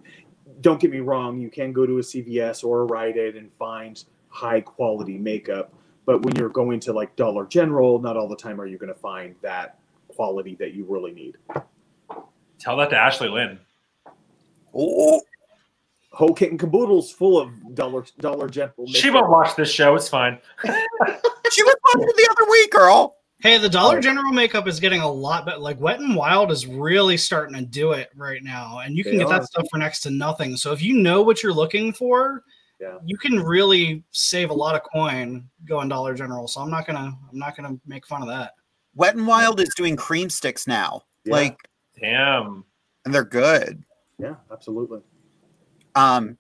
Don't get me wrong, you can go to a CVS or a Rite Aid and find high quality makeup, but when you're going to like Dollar General, not all the time are you going to find that quality that you really need. Tell that to Ashley Lynn. Oh, Whole kit and caboodle's full of Dollar Dollar General. She won't watch this show. It's fine. she was watching the other week, girl. Hey, the Dollar General makeup is getting a lot better. Like Wet and Wild is really starting to do it right now, and you can They get are. that stuff for next to nothing. So if you know what you're looking for, Yeah. you can really save a lot of coin going Dollar General. So I'm not gonna I'm not gonna make fun of that. Wet and Wild is doing cream sticks now. Yeah. Like, Damn. and they're good. Yeah, absolutely. Um,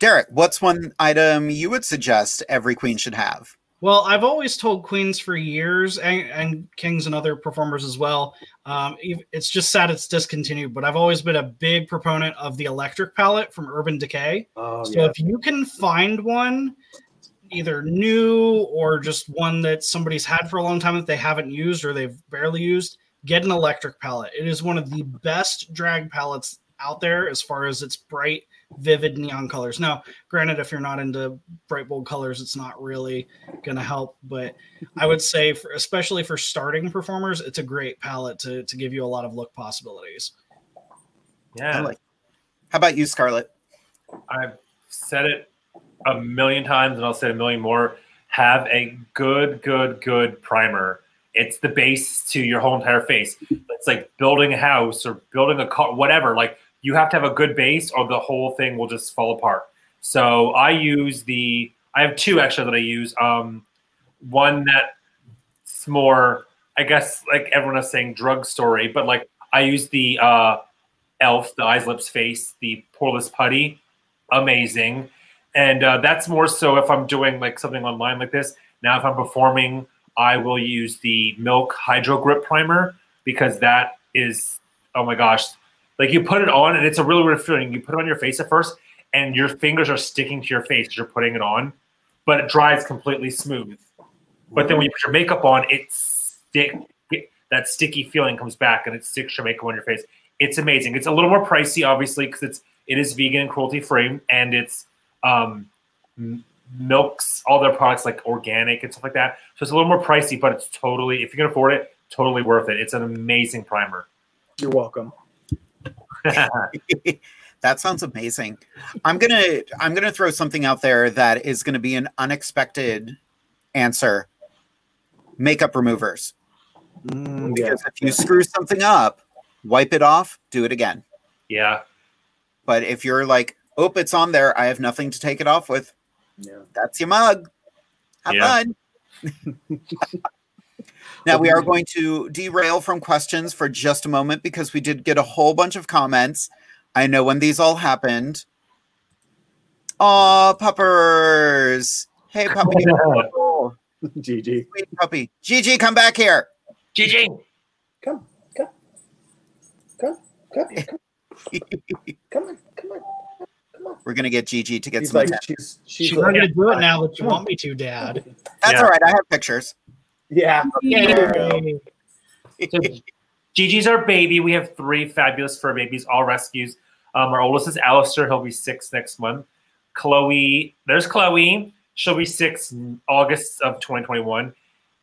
Derek, what's one item you would suggest every queen should have? Well, I've always told queens for years, and, and kings and other performers as well. Um, it's just sad it's discontinued, but I've always been a big proponent of the electric palette from Urban Decay. Oh So yeah. if you can find one, either new or just one that somebody's had for a long time that they haven't used or they've barely used, get an electric palette. It is one of the best drag palettes out there as far as its bright, vivid neon colors. Now, granted, if you're not into bright, bold colors, it's not really going to help. But I would say, for, especially for starting performers, it's a great palette to, to give you a lot of look possibilities. Yeah. Like- How about you, Scarlett? I've said it a million times and I'll say it a million more. Have a good, good, good primer. It's the base to your whole entire face. It's like building a house or building a car, whatever. Like you have to have a good base or the whole thing will just fall apart. So I use the, I have two actually that I use. Um, one that's more, I guess, like everyone is saying drug story, but like I use the uh, Elf, the eyes, lips, face, the poreless putty amazing. And uh, that's more so if I'm doing like something online like this. Now, if I'm performing, I will use the Milk Hydro Grip Primer because that is, oh my gosh, like you put it on and it's a really weird feeling. You put it on your face at first and your fingers are sticking to your face as you're putting it on, but it dries completely smooth. But then when you put your makeup on, it stick that sticky feeling comes back and it sticks your makeup on your face. It's amazing. It's a little more pricey, obviously, because it's it is vegan and cruelty free, and it's um, milks all their products like organic and stuff like that. So it's a little more pricey, but it's totally if you can afford it, totally worth it. It's an amazing primer. You're welcome. that sounds amazing. I'm gonna I'm gonna throw something out there that is gonna be an unexpected answer. Makeup removers. Mm, yeah. Because if you screw something up, wipe it off, do it again. yeah, But if you're like, oh, it's on there, I have nothing to take it off with, Yeah. that's your mug. Have Yeah. fun. now we are going to derail from questions for just a moment because we did get a whole bunch of comments. I know when these all happened. Aw, puppers. Hey, puppy. GG. Sweet puppy. Gigi, come back here. GG. Come, come, come, come, come, come on, come on, come on. We're gonna get Gigi to get She's some like, attention. she's, she's She's like, not going to do it now that you want me to, Dad. That's Yeah. all right. I have pictures. Yeah. Yay. So Gigi's our baby. We have three fabulous fur babies, all rescues. Um, our oldest is Alistair. He'll be six next month. Chloe, there's Chloe. She'll be six August of 2021.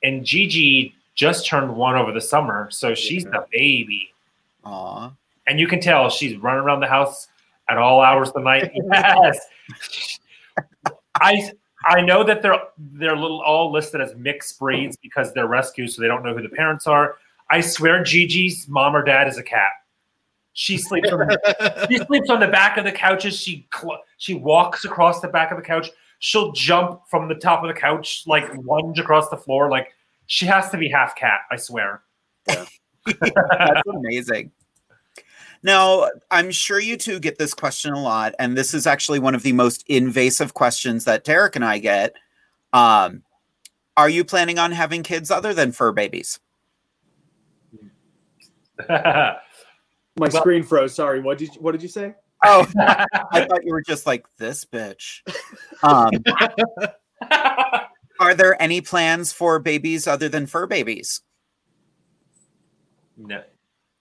And Gigi just turned one over the summer. So she's the baby. Aw. And you can tell she's running around the house at all hours of the night. Yes. I I know that they're they're little all listed as mixed breeds because they're rescues, so they don't know who the parents are. I swear Gigi's mom or dad is a cat. She sleeps on the, she sleeps on the back of the couches. She cl- she walks across the back of the couch. She'll jump from the top of the couch, like lunge across the floor. Like she has to be half cat. I swear. That's amazing. Now, I'm sure you two get this question a lot, and this is actually one of the most invasive questions that Derek and I get. Um, are you planning on having kids other than fur babies? My screen froze. Sorry. What did you, what did you say? Oh, I thought you were just like this bitch. Um, are there any plans for babies other than fur babies? No.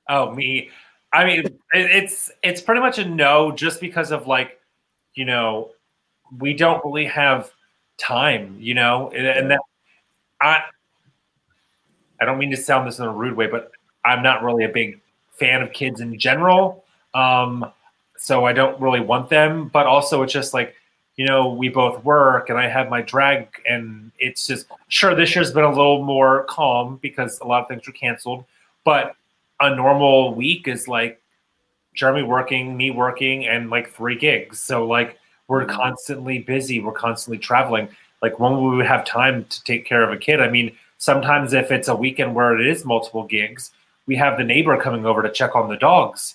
Oh, me. I mean, it, it's it's pretty much a no, just because of like, you know, we don't really have time, you know, and, and that I I don't mean to sound this in a rude way, but I'm not really a big fan of kids in general. Um, so I don't really want them. But also, it's just like, you know, we both work, and I have my drag, and it's just sure this year's been a little more calm because a lot of things were canceled. But a normal week is like Jeremy working, me working, and like three gigs. So like we're mm-hmm. constantly busy, we're constantly traveling. Like when we would have time to take care of a kid. I mean, sometimes if it's a weekend where it is multiple gigs, we have the neighbor coming over to check on the dogs.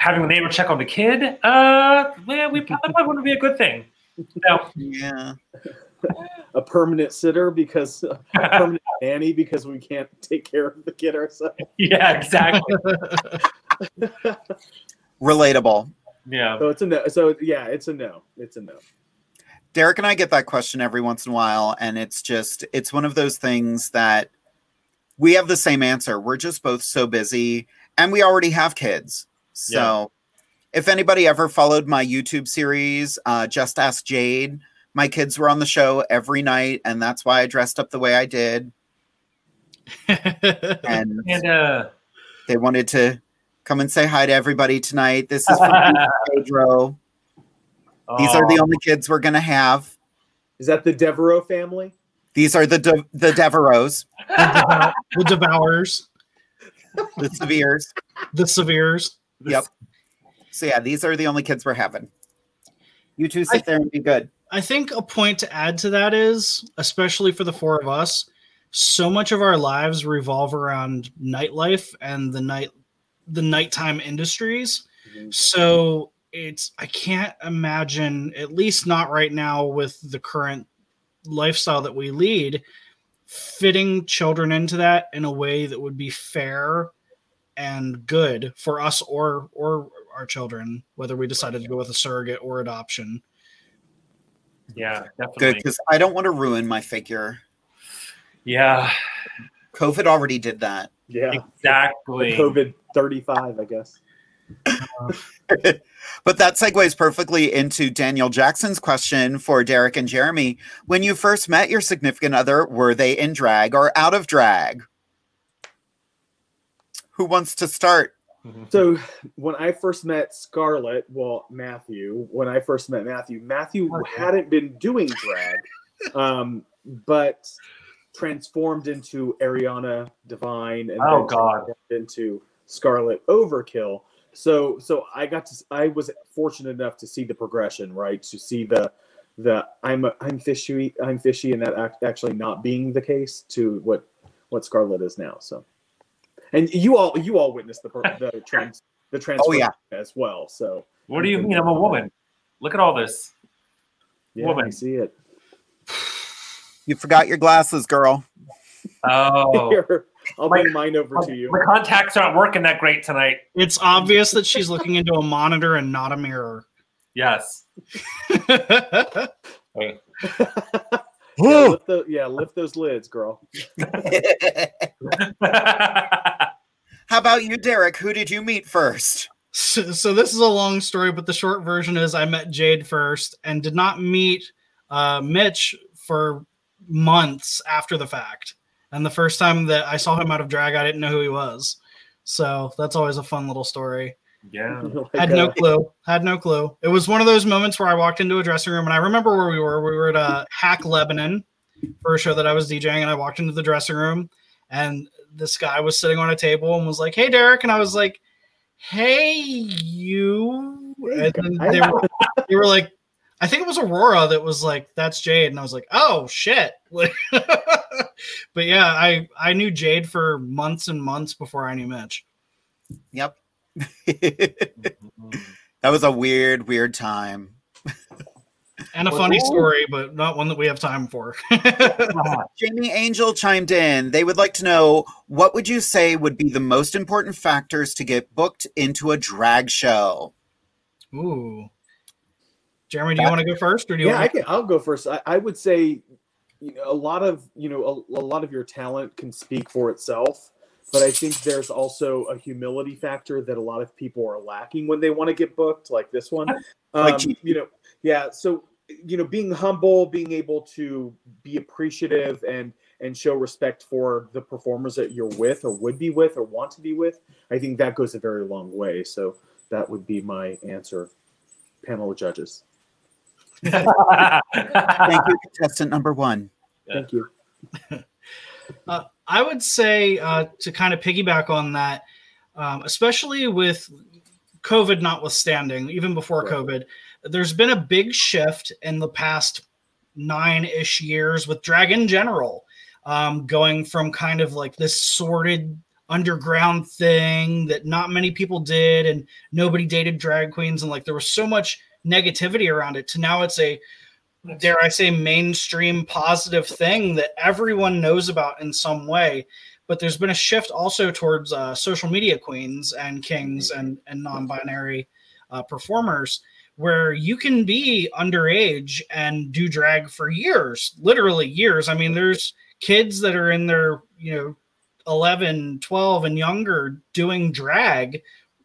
having the neighbor check on the kid, uh, yeah, we probably wouldn't be a good thing. No. Yeah. A permanent sitter because a permanent nanny because we can't take care of the kid ourselves. Yeah, exactly. Relatable. Yeah. So it's a no. So yeah, it's a no. It's a no. Derek and I get that question every once in a while, and it's just it's one of those things that we have the same answer. We're just both so busy, and we already have kids. So, if anybody ever followed my YouTube series, uh, Just Ask Jade, my kids were on the show every night, and that's why I dressed up the way I did. and And uh, they wanted to come and say hi to everybody tonight. This is from Pedro. These are the only kids we're gonna have. Is that the Devereaux family? These are the De- the Devereaux, the Devourers, the Severes. the Severes. Yep. So yeah, these are the only kids we're having. You two sit there and be good. I think a point to add to that is, especially for the four of us, so much of our lives revolve around nightlife and the night the nighttime industries. Mm-hmm. So it's I can't imagine, at least not right now with the current lifestyle that we lead, fitting children into that in a way that would be fair and good for us or or our children, whether we decided to go with a surrogate or adoption. yeah, Good, definitely. because I don't want to ruin my figure. Yeah, COVID already did that. Yeah. exactly. COVID 35, I guess. But that segues perfectly into Daniel Jackson's question for Derek and Jeremy. When you first met your significant other, were they in drag or out of drag? Who wants to start? So when I first met Scarlett, well, Matthew, when I first met Matthew, Matthew hadn't been doing drag, um, but transformed into Ariana Divine and Oh, God. into Scarlett Overkill. So so I got to I was fortunate enough to see the progression, right? To see the the I'm a, I'm fishy I'm fishy and that act, actually not being the case to what what Scarlett is now. So and you all you all witnessed the per- the trans the oh, transformation as well. So What do you mean? I'm a uh, woman. Look at all this. Yeah, woman. I see it. You forgot your glasses, girl. Oh. Here, I'll My- bring mine over to you. My contacts aren't working that great tonight. It's obvious that she's looking into a monitor and not a mirror. Yes. Yeah, lift the, yeah, lift those lids, girl. How about you, Derek? Who did you meet first? So, so this is a long story, but the short version is I met Jade first and did not meet uh, Mitch for months after the fact. And the first time that I saw him out of drag, I didn't know who he was. So that's always a fun little story. Yeah. Had no clue. Had no clue. It was one of those moments where I walked into a dressing room and I remember where we were. We were at uh, Hack Lebanon for a show that I was DJing, and I walked into the dressing room and this guy was sitting on a table and was like, "Hey, Derek," and I was like, "Hey, you." And then they were, they were like, I think it was Aurora that was like, "That's Jade," and I was like, "Oh shit!" but yeah, I I knew Jade for months and months before I knew Mitch. Yep. that was a weird, weird time. And a funny story, but not one that we have time for. Jamie Angel chimed in. They would like to know what would you say would be the most important factors to get booked into a drag show? Ooh. Jeremy, do you want to go first, or do you yeah, want I can. I'll go first. I, I would say, you know, a lot of you know, a, a lot of your talent can speak for itself, but I think there's also a humility factor that a lot of people are lacking when they want to get booked, like this one. Like Um, you. you know, yeah. So you know, being humble, being able to be appreciative and and show respect for the performers that you're with or would be with or want to be with, I think that goes a very long way. So that would be my answer, panel of judges. Thank you, contestant number one. Thank you. Uh, I would say uh, to kind of piggyback on that, um, especially with COVID notwithstanding, even before COVID, there's been a big shift in the past nine ish years with drag in general, um, going from kind of like this sordid underground thing that not many people did and nobody dated drag queens and like there was so much negativity around it to now it's a dare I say, mainstream positive thing that everyone knows about in some way. But there's been a shift also towards uh, social media queens and kings and, and non binary uh, performers where you can be underage and do drag for years, literally years. I mean, there's kids that are in their, you know, 11, 12 and younger doing drag,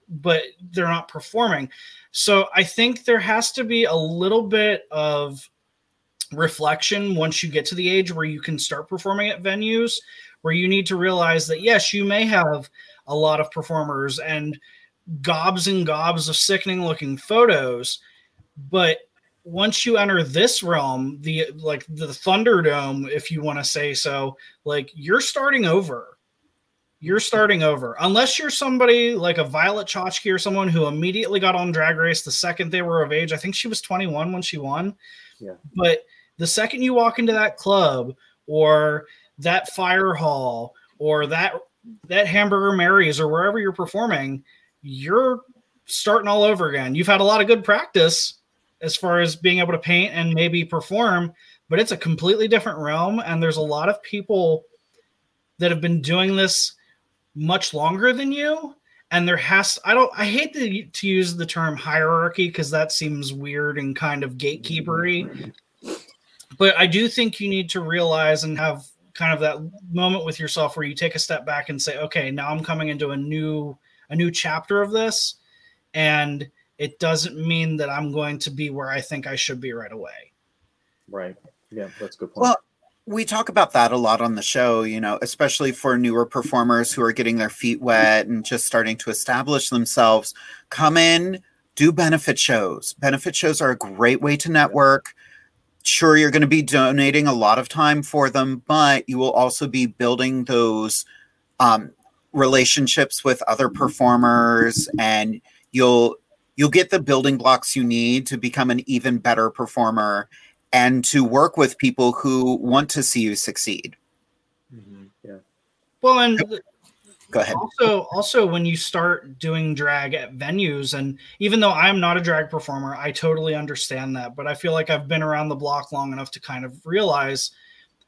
but they're not performing. So I think there has to be a little bit of reflection once you get to the age where you can start performing at venues where you need to realize that yes you may have a lot of performers and gobs and gobs of sickening looking photos. But once you enter this realm the like the thunderdome if you want to say so like you're starting over. You're starting over. Unless you're somebody like a violet chachki or someone who immediately got on drag race the second they were of age. I think she was 21 when she won. Yeah. but the second you walk into that club or that fire hall or that that hamburger mary's or wherever you're performing you're starting all over again. You've had a lot of good practice as far as being able to paint and maybe perform but it's a completely different realm. And there's a lot of people that have been doing this much longer than you. And there has i don't i hate to, to use the term hierarchy because that seems weird and kind of gatekeepery. But I do think you need to realize and have kind of that moment with yourself where you take a step back and say, okay, now I'm coming into a new a new chapter of this, and it doesn't mean that I'm going to be where I think I should be right away. Right. Yeah, that's a good point. Well, we talk about that a lot on the show, you know, especially for newer performers who are getting their feet wet and just starting to establish themselves. Come in, do benefit shows. Benefit shows are a great way to network. Sure, you're going to be donating a lot of time for them, but you will also be building those um, relationships with other performers, and you'll you'll get the building blocks you need to become an even better performer and to work with people who want to see you succeed. Mm-hmm. Yeah. Well, and Go ahead. also also when you start doing drag at venues and even though i'm not a drag performer i totally understand that but i feel like i've been around the block long enough to kind of realize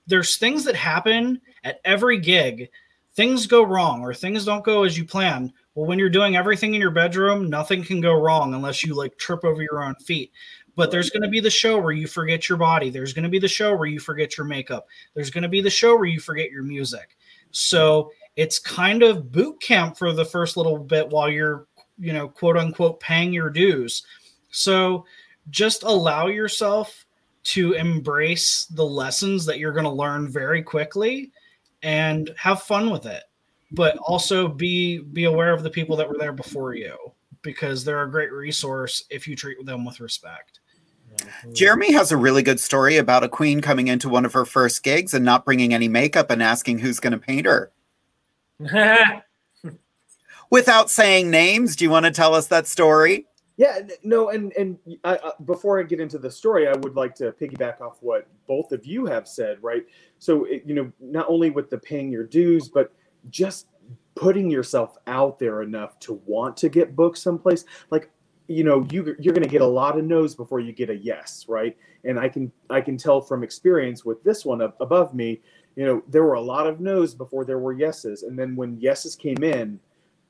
there's things that happen at every gig things go wrong or things don't go as you plan well when you're doing everything in your bedroom nothing can go wrong unless you like trip over your own feet. But there's going to be the show where you forget your body. There's going to be the show where you forget your makeup. There's going to be the show where you forget your music. So it's kind of boot camp for the first little bit while you're, you know, quote unquote paying your dues. So just allow yourself to embrace the lessons that you're going to learn very quickly and have fun with it. But also be be aware of the people that were there before you because they're a great resource if you treat them with respect. Jeremy has a really good story about a queen coming into one of her first gigs and not bringing any makeup and asking who's going to paint her. Without saying names, do you want to tell us that story? Yeah, no, and and I, I, before I get into the story, I would like to piggyback off what both of you have said, right? So, it, you know, not only with the paying your dues, but just putting yourself out there enough to want to get booked someplace. Like, you know, you you're going to get a lot of no's before you get a yes, right? And I can I can tell from experience with this one up above me, you know, there were a lot of no's before there were yeses, and then when yeses came in,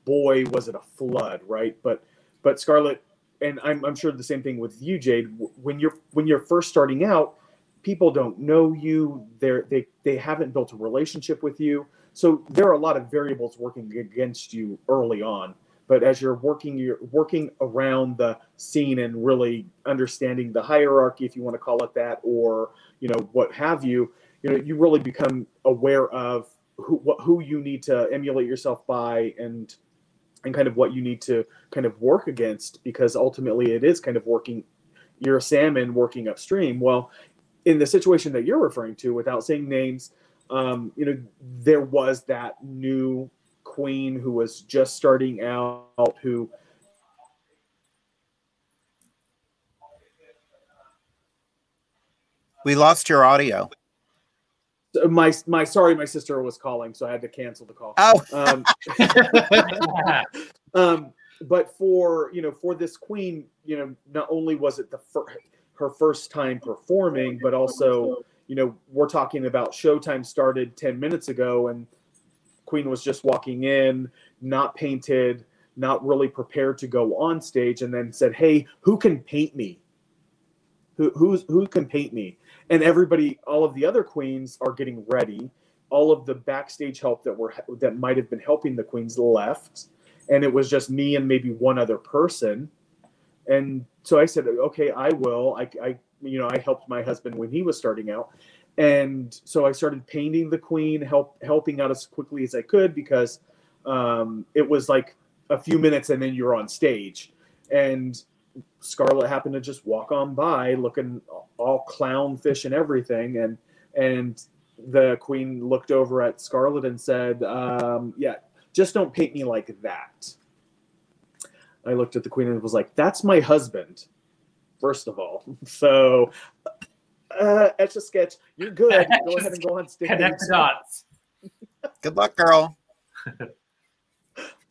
boy, was it a flood, right? But but Scarlett, and I'm, I'm sure the same thing with you, Jade. When you're when you're first starting out, people don't know you. They're they they haven't built a relationship with you, so there are a lot of variables working against you early on. But as you're working, you're working around the scene and really understanding the hierarchy, if you want to call it that, or you know what have you. You know, you really become aware of who what, who you need to emulate yourself by, and and kind of what you need to kind of work against because ultimately it is kind of working you're a salmon working upstream well in the situation that you're referring to without saying names um, you know there was that new queen who was just starting out who We lost your audio. My my sorry my sister was calling so i had to cancel the call. Oh. um, um but for you know for this queen you know not only was it the fir- her first time performing but also you know we're talking about showtime started 10 minutes ago and queen was just walking in not painted not really prepared to go on stage and then said hey who can paint me? Who who's who can paint me and everybody all of the other queens are getting ready. All of the backstage help that were that might have been helping the queens left. And it was just me and maybe one other person. And so i said okay i will. I, I you know i helped my husband when he was starting out. And so i started painting the queen help helping out as quickly as i could because um, it was like a few minutes and then you're on stage. And Scarlett happened to just walk on by looking all clownfish and everything and and the queen looked over at Scarlett and said, um, yeah, just don't paint me like that. I looked at the queen and was like, that's my husband, first of all. So uh, etch a sketch. You're good. Go ahead and go on stage. Connect the dots. Good luck, girl.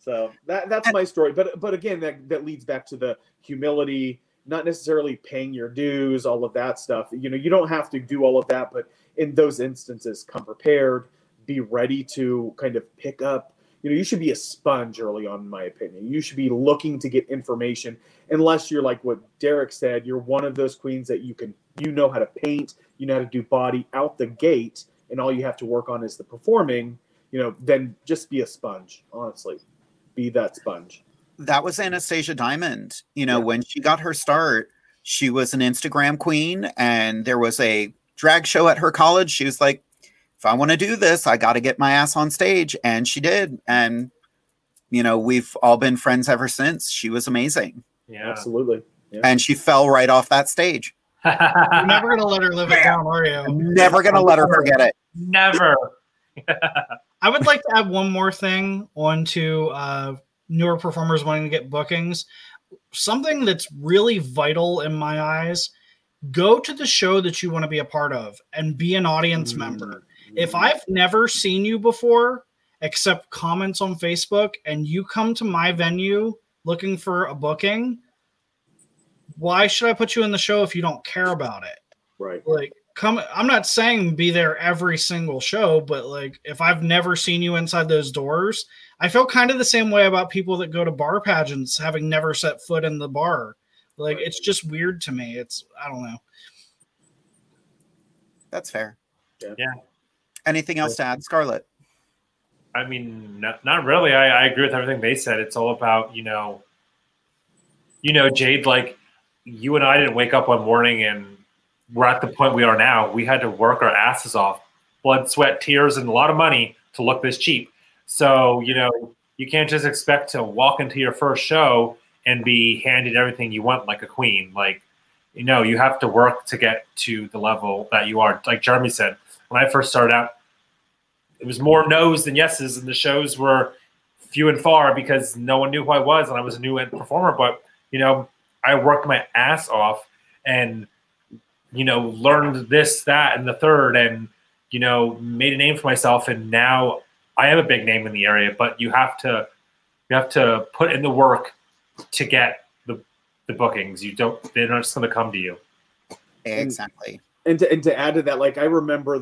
So that that's my story. But but again, that that leads back to the humility, not necessarily paying your dues, all of that stuff. You know, you don't have to do all of that, but in those instances, come prepared, be ready to kind of pick up. You know, you should be a sponge early on, in my opinion. You should be looking to get information, unless you're like what Derek said. You're one of those queens that you can, you know how to paint, you know how to do body out the gate, and all you have to work on is the performing. You know, then just be a sponge. Honestly, be that sponge. That was Anastasia Diamond. You know, when she got her start, she was an Instagram queen, and there was a drag show at her college. She was like, if I want to do this, I got to get my ass on stage. And she did. And, you know, we've all been friends ever since. She was amazing. Yeah. Absolutely. Yeah. And she fell right off that stage. You're never gonna let her live it down, are you? Never going to let her forget it. Never. I would like to add one more thing onto uh, newer performers wanting to get bookings. Something that's really vital in my eyes go to the show that you want to be a part of and be an audience member. If I've never seen you before, except comments on Facebook, and you come to my venue looking for a booking, why should I put you in the show if you don't care about it? Right. Like, come, I'm not saying be there every single show, but like, if I've never seen you inside those doors, I feel kind of the same way about people that go to bar pageants having never set foot in the bar. Like, it's just weird to me. It's, I don't know. That's fair. Yeah. Yeah. Anything else to add, Scarlett? I mean, not, not really. I, I agree with everything they said. It's all about, you know, you know, Jade, like you and I didn't wake up one morning and we're at the point we are now. We had to work our asses off, blood, sweat, tears, and a lot of money to look this cheap. So, you know, you can't just expect to walk into your first show and be handed everything you want like a queen. Like, you know, you have to work to get to the level that you are. Like Jeremy said, when I first started out, it was more no's than yeses, and the shows were few and far because no one knew who I was, and I was a new performer. But you know, I worked my ass off and you know learned this, that, and the third, and you know made a name for myself. And now I am a big name in the area. But you have to you have to put in the work to get the the bookings. You don't; they're not just going to come to you. Exactly. And to, and to add to that, like I remember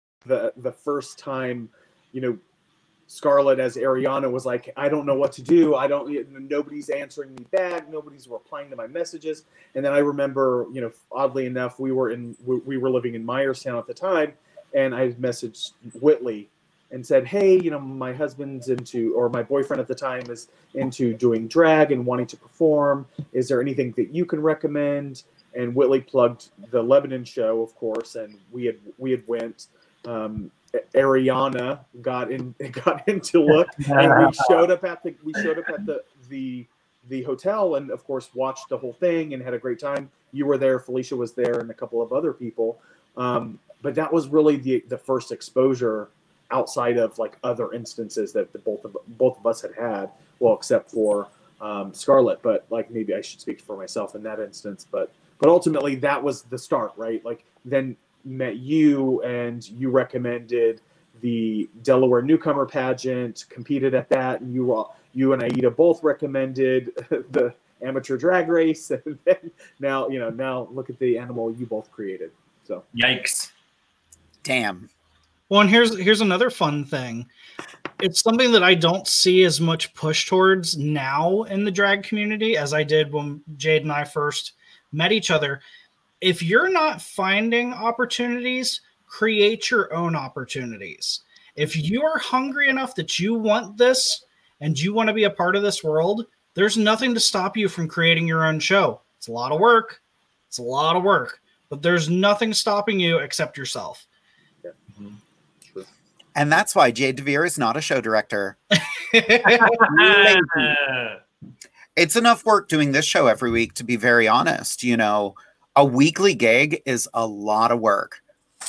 The the first time, you know, Scarlett as Ariana was like, I don't know what to do. I don't. Nobody's answering me back. Nobody's replying to my messages. And then I remember, you know, oddly enough, we were in we, we were living in Myerstown at the time, and I messaged Whitley and said, Hey, you know, my husband's into, or my boyfriend at the time is into doing drag and wanting to perform. Is there anything that you can recommend? And Whitley plugged the Lebanon show, of course, and we had we had went. Um, Ariana got in got into look, and we showed up at the we showed up at the the the hotel, and of course watched the whole thing and had a great time. You were there, Felicia was there, and a couple of other people. Um, but that was really the the first exposure outside of like other instances that the both of both of us had had. Well, except for um, Scarlett, but like maybe I should speak for myself in that instance. But but ultimately that was the start, right? Like then met you and you recommended the Delaware newcomer pageant, competed at that, and you all you and Aida both recommended the amateur drag race, and then now you know now look at the animal you both created. So Yikes! Damn. Well, and here's here's another fun thing. It's something that I don't see as much push towards now in the drag community as I did when Jade and I first met each other. If you're not finding opportunities, create your own opportunities. If mm-hmm. you are hungry enough that you want this and you want to be a part of this world, there's nothing to stop you from creating your own show. It's a lot of work. It's a lot of work, but there's nothing stopping you except yourself. Mm-hmm. And that's why Jade DeVere is not a show director. it's enough work doing this show every week, to be very honest. You know, a weekly gig is a lot of work.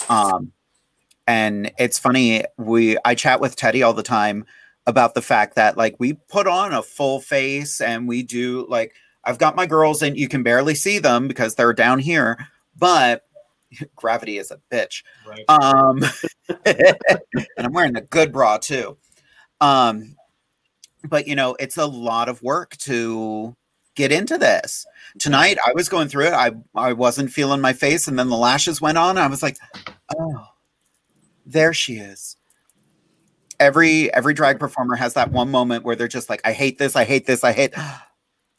Um, and it's funny we I chat with Teddy all the time about the fact that like we put on a full face and we do like I've got my girls and you can barely see them because they're down here, but gravity is a bitch. Right. Um, and I'm wearing a good bra too. Um, but you know, it's a lot of work to get into this. Tonight, I was going through it. I I wasn't feeling my face, and then the lashes went on. I was like, oh, there she is. Every every drag performer has that one moment where they're just like, I hate this, I hate this, I hate.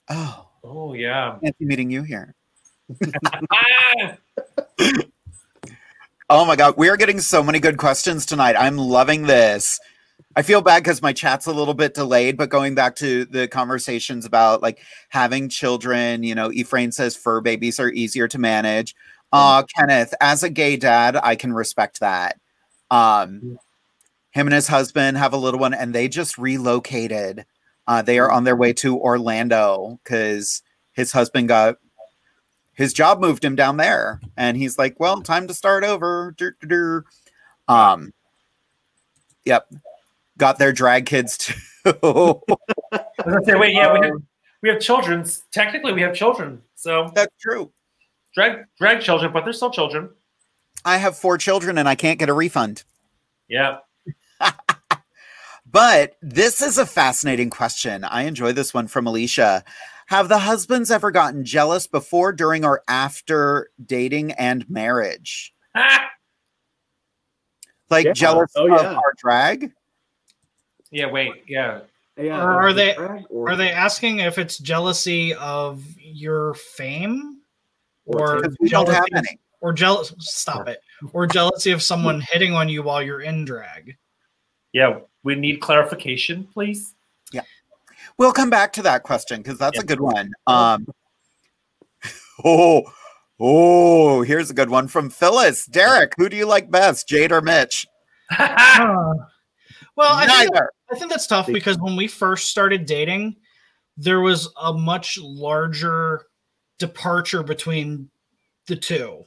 Oh, Oh yeah. fancy meeting you here. Oh my god, we are getting so many good questions tonight. I'm loving this. I feel bad because my chat's a little bit delayed, but going back to the conversations about like having children, you know, Ephraim says fur babies are easier to manage. Uh Kenneth, as a gay dad, I can respect that. Um him and his husband have a little one and they just relocated. Uh they are on their way to Orlando because his husband got his job moved him down there and he's like well time to start over. Um yep got their drag kids too I was say, wait, yeah, we have um, we have children. Technically, we have children. So that's true. Drag drag children, but they're still children. i have four children and i can't get a refund Yeah. but this is a fascinating question i enjoy this one from alicia have the husbands ever gotten jealous before during or after dating and marriage like Yeah. jealous Oh, of yeah. our drag Yeah. Wait. Yeah. Yeah. Or are they or- are they asking if it's jealousy of your fame Or or Because we don't have jealousy any. or jealous stop it or jealousy of someone hitting on you while you're in drag Yeah. We need clarification, please. Yeah. We'll come back to that question because that's a good one. Um, oh, oh, here's a good one from Phyllis. Derek, who do you like best, Jade or Mitch? Uh, well I think, Neither. I think that's tough because when we first started dating there was a much larger departure between the two.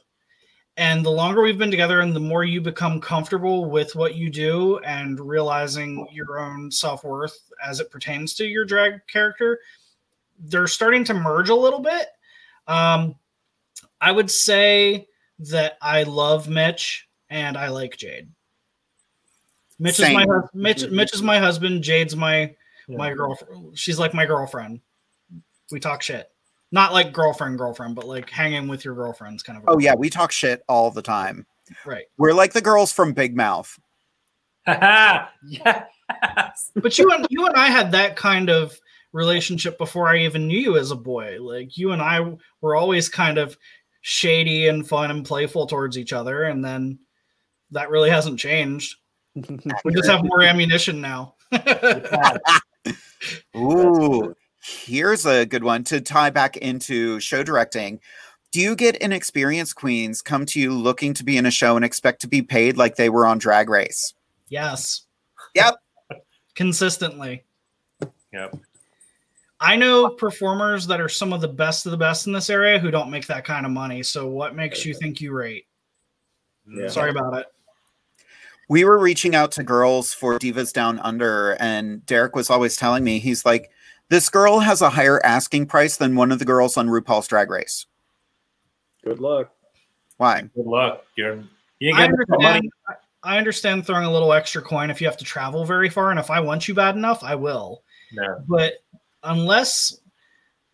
And the longer we've been together and the more you become comfortable with what you do and realizing your own self-worth as it pertains to your drag character they're starting to merge a little bit. Um, i would say that i love mitch and i like jade mitch is my hus- mitch, mm-hmm. mitch is my husband jade's my my girlfriend she's like my girlfriend we talk shit not like girlfriend girlfriend but like hanging with your girlfriends kind of Oh, yeah, we talk shit all the time. right We're like the girls from Big Mouth. yeah. but you and you and I had that kind of relationship before I even knew you as a boy. Like you and I were always kind of shady and fun and playful towards each other, and then that really hasn't changed. We just have more ammunition now. Ooh, here's a good one to tie back into show directing. Do you get inexperienced queens come to you looking to be in a show and expect to be paid like they were on Drag Race? yes, Yep. consistently. Yep. I know performers that are some of the best of the best in this area who don't make that kind of money. So what makes you think you rate? Yeah. Sorry about it. We were reaching out to girls for Divas Down Under, and Derek was always telling me, he's like, this girl has a higher asking price than one of the girls on RuPaul's Drag Race. Good luck. Why? Good luck. You're you I ain't getting the money. understand, I understand throwing a little extra coin if you have to travel very far, and if I want you bad enough, I will. No. But unless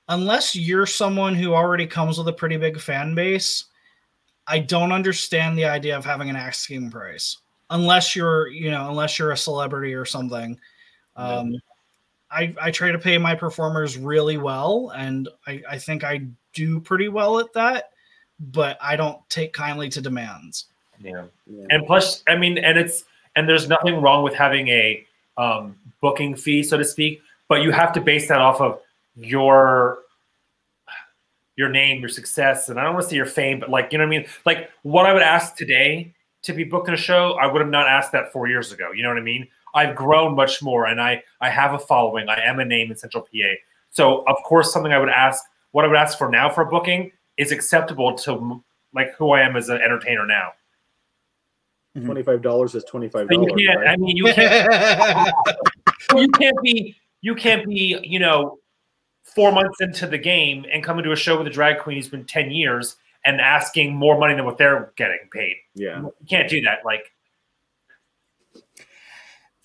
unless you're someone who already comes with a pretty big fan base, I don't understand the idea of having an asking price. Unless you're, you know, unless you're a celebrity or something. Um, I, I try to pay my performers really well, and I, I think I do pretty well at that, but I don't take kindly to demands. Yeah. Yeah. And plus, I mean, and it's and there's nothing wrong with having a um, booking fee, so to speak, but you have to base that off of your your name, your success, and I don't want to say your fame, but like you know what I mean. Like what I would ask today to be booked in a show, I would have not asked that four years ago. You know what I mean? I've grown much more, and I I have a following. I am a name in Central PA, so of course, something I would ask, what I would ask for now for a booking is acceptable to like who I am as an entertainer now. Mm-hmm. Twenty five dollars is twenty five But you dollars. can't. I mean, you can't. you can't be. You can't be. You know, four months into the game and coming to a show with a drag queen who's been ten years and asking more money than what they're getting paid. Yeah, you can't do that. Like,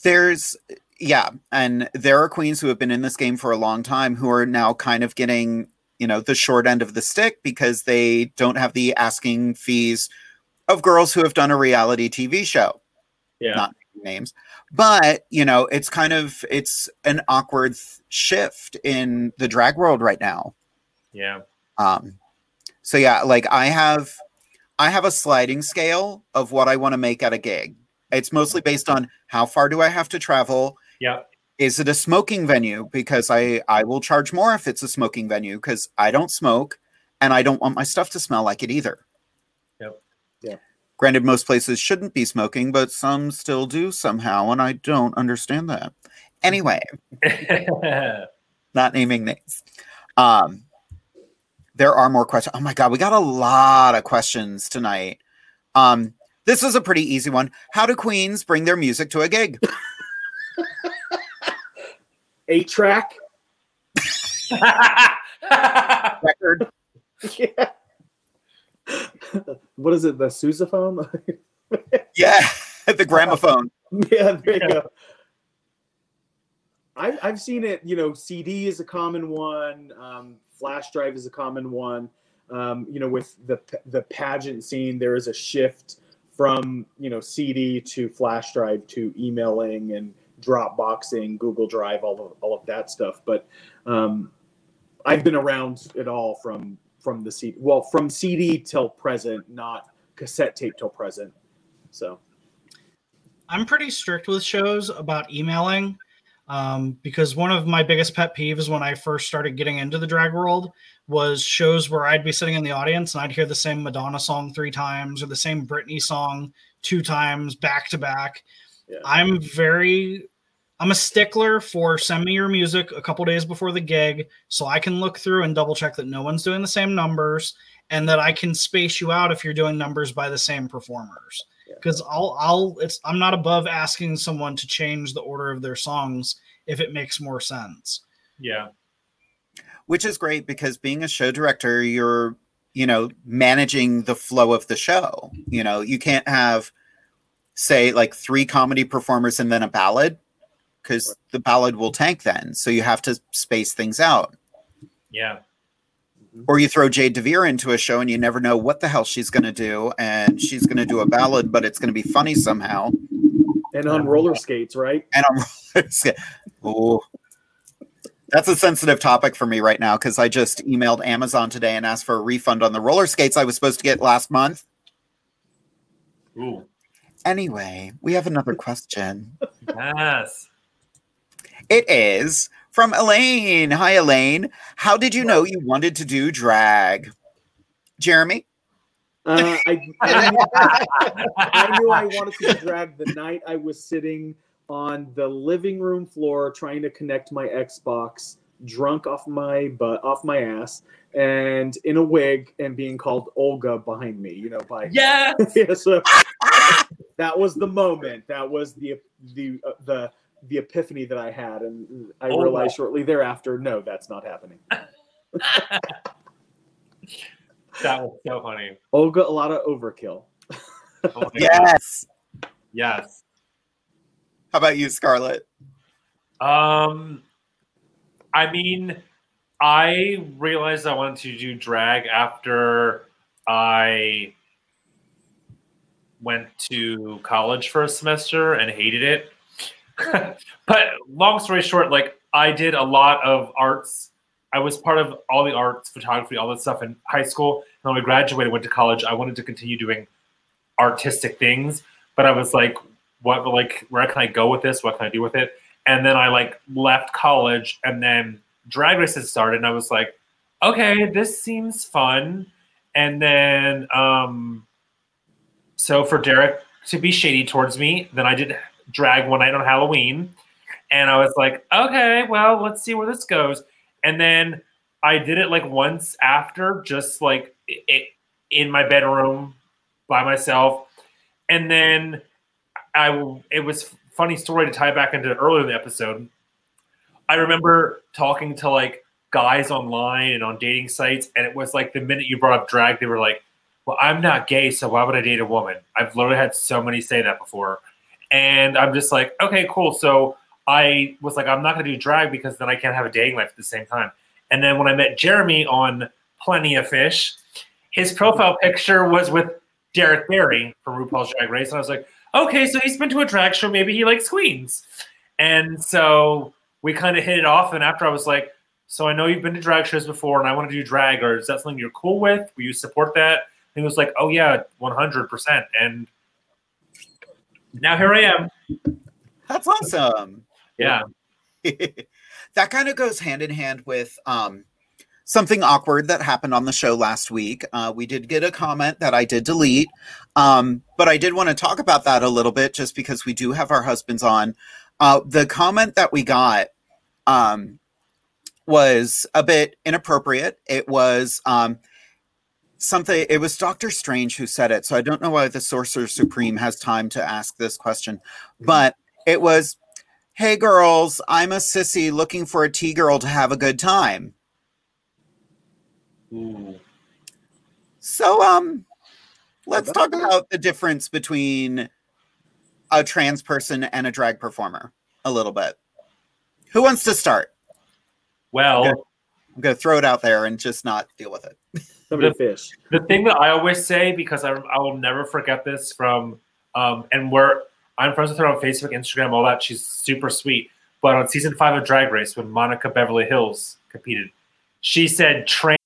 There's yeah, and there are queens who have been in this game for a long time who are now kind of getting, you know, the short end of the stick because they don't have the asking fees of girls who have done a reality TV show. Yeah. Not names. But, you know, it's kind of it's an awkward th- shift in the drag world right now. yeah, Um, so yeah, like I have, I have a sliding scale of what I want to make at a gig. It's mostly based on how far do I have to travel. yeah, Is it a smoking venue? Because I I will charge more if it's a smoking venue because I don't smoke and I don't want my stuff to smell like it either. Yep. Yeah. Granted, most places shouldn't be smoking, but some still do somehow, and I don't understand that. Anyway, not naming names. Um, there are more questions. Oh my god, we got a lot of questions tonight. Um, this is a pretty easy one. How do queens bring their music to a gig? Eight track. Record. yeah. what is it? The sousaphone? Yeah, the gramophone. yeah, there you go. I've, I've seen it, you know, CD is a common one, um, flash drive is a common one. Um, you know, with the the pageant scene, there is a shift from you know CD to flash drive to emailing and Dropboxing, Google Drive, all of all of that stuff. But um, I've been around it all from from the CD, well, from CD till present, not cassette tape till present. So I'm pretty strict with shows about emailing um, because one of my biggest pet peeves when I first started getting into the drag world was shows where I'd be sitting in the audience and I'd hear the same Madonna song three times or the same Britney song two times back to back. I'm very I'm a stickler for send me your music a couple days before the gig so I can look through and double check that no one's doing the same numbers and that I can space you out if you're doing numbers by the same performers. Because I'll I'll it's I'm not above asking someone to change the order of their songs if it makes more sense. yeah, which is great because being a show director you're you know managing the flow of the show. You know you can't have say like three comedy performers and then a ballad because the ballad will tank then. So you have to space things out. Yeah. Or you throw jade devere into a show and you never know what the hell she's going to do and she's going to do a ballad but it's going to be funny somehow and on roller skates, right? and on roller skate. Oh, that's a sensitive topic for me right now because I just emailed Amazon today and asked for a refund on the roller skates I was supposed to get last month. Ooh. Anyway, we have another question. Yes. It is from Elaine. Hi, Elaine. How did you know you wanted to do drag? Jeremy? Uh, I, I, knew, I knew I wanted to drag the night I was sitting on the living room floor trying to connect my Xbox, drunk off my butt, off my ass, and in a wig, and being called Olga behind me. You know, by Yes. yeah, so that was the moment. That was the the uh, the the epiphany that I had, and I Olga. realized shortly thereafter, no, that's not happening. That was so funny. Olga, a lot of overkill. Oh Yes. God. Yes. How about you, Scarlett? Um, I mean, I realized I wanted to do drag after I went to college for a semester and hated it. but long story short, like I did a lot of arts. I was part of all the arts, photography, all that stuff in high school. And when I graduated, went to college, I wanted to continue doing artistic things, but I was like, what like where can I go with this? What can I do with it? And then I like left college and then drag races started and I was like, okay, this seems fun. And then um so for Derek to be shady towards me, then I did drag one night on Halloween. And I was like, okay, well, let's see where this goes. And then I did it like once after, just like it, in my bedroom by myself. and then I, it was funny story to tie back into earlier in the episode. I remember talking to like guys online and on dating sites, and it was like the minute you brought up drag, they were like, "Well, I'm not gay, so why would I date a woman?" I've literally had so many say that before, and I'm just like, "Okay, cool." So I was like, "I'm not going to do drag because then I can't have a dating life at the same time." And then when I met Jeremy on Plenty of Fish, his profile picture was with Derrick Barry from RuPaul's Drag Race, and I was like, "Okay, so he's been to a drag show. Maybe he likes queens." And so we kind of hit it off. And after I was like, so I know you've been to drag shows before, and I want to do drag, or is that something you're cool with? Will you support that? And he was like, oh yeah, 100. percent And now here I am. That's awesome. Yeah. that kind of goes hand in hand with um, something awkward that happened on the show last week. Uh, we did get a comment that I did delete, um, but I did want to talk about that a little bit just because we do have our husbands on. Uh, the comment that we got um, was a bit inappropriate. It was um, something, it was Doctor Strange who said it. So I don't know why the Sorcerer Supreme has time to ask this question, but it was, Hey girls, I'm a sissy looking for a T girl to have a good time. So, um, let's talk about the difference between a trans person and a drag performer a little bit. Who wants to start? Well, I'm going to throw it out there and just not deal with it. Somebody fish. The thing that I always say, because I, I will never forget this from, um, and we're, I'm friends with her on Facebook, Instagram, all that. She's super sweet. But on season five of Drag Race, when Monica Beverly Hillz competed, she said, trans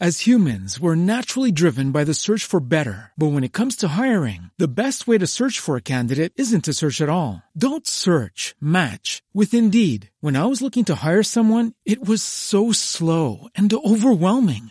As humans, we're naturally driven by the search for better. But when it comes to hiring, the best way to search for a candidate isn't to search at all. Don't search, match with Indeed. When I was looking to hire someone, it was so slow and overwhelming.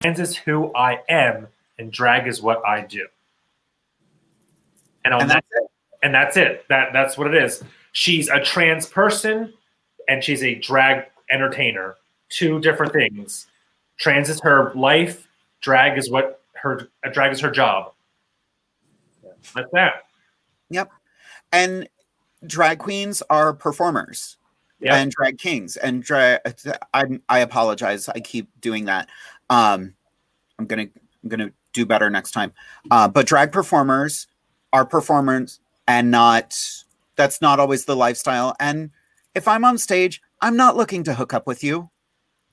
Trans is who I am, and drag is what I do. And, And that, that's it. and that's it. That that's what it is. She's a trans person, and she's a drag entertainer. Two different things. Trans is her life. Drag is what her uh, drag is her job. That's that. Yep. And drag queens are performers Yeah. and drag kings and drag I I apologize. I keep doing that. Um I'm going to I'm going to do better next time. Uh but drag performers are performers and not that's not always the lifestyle and if I'm on stage, I'm not looking to hook up with you.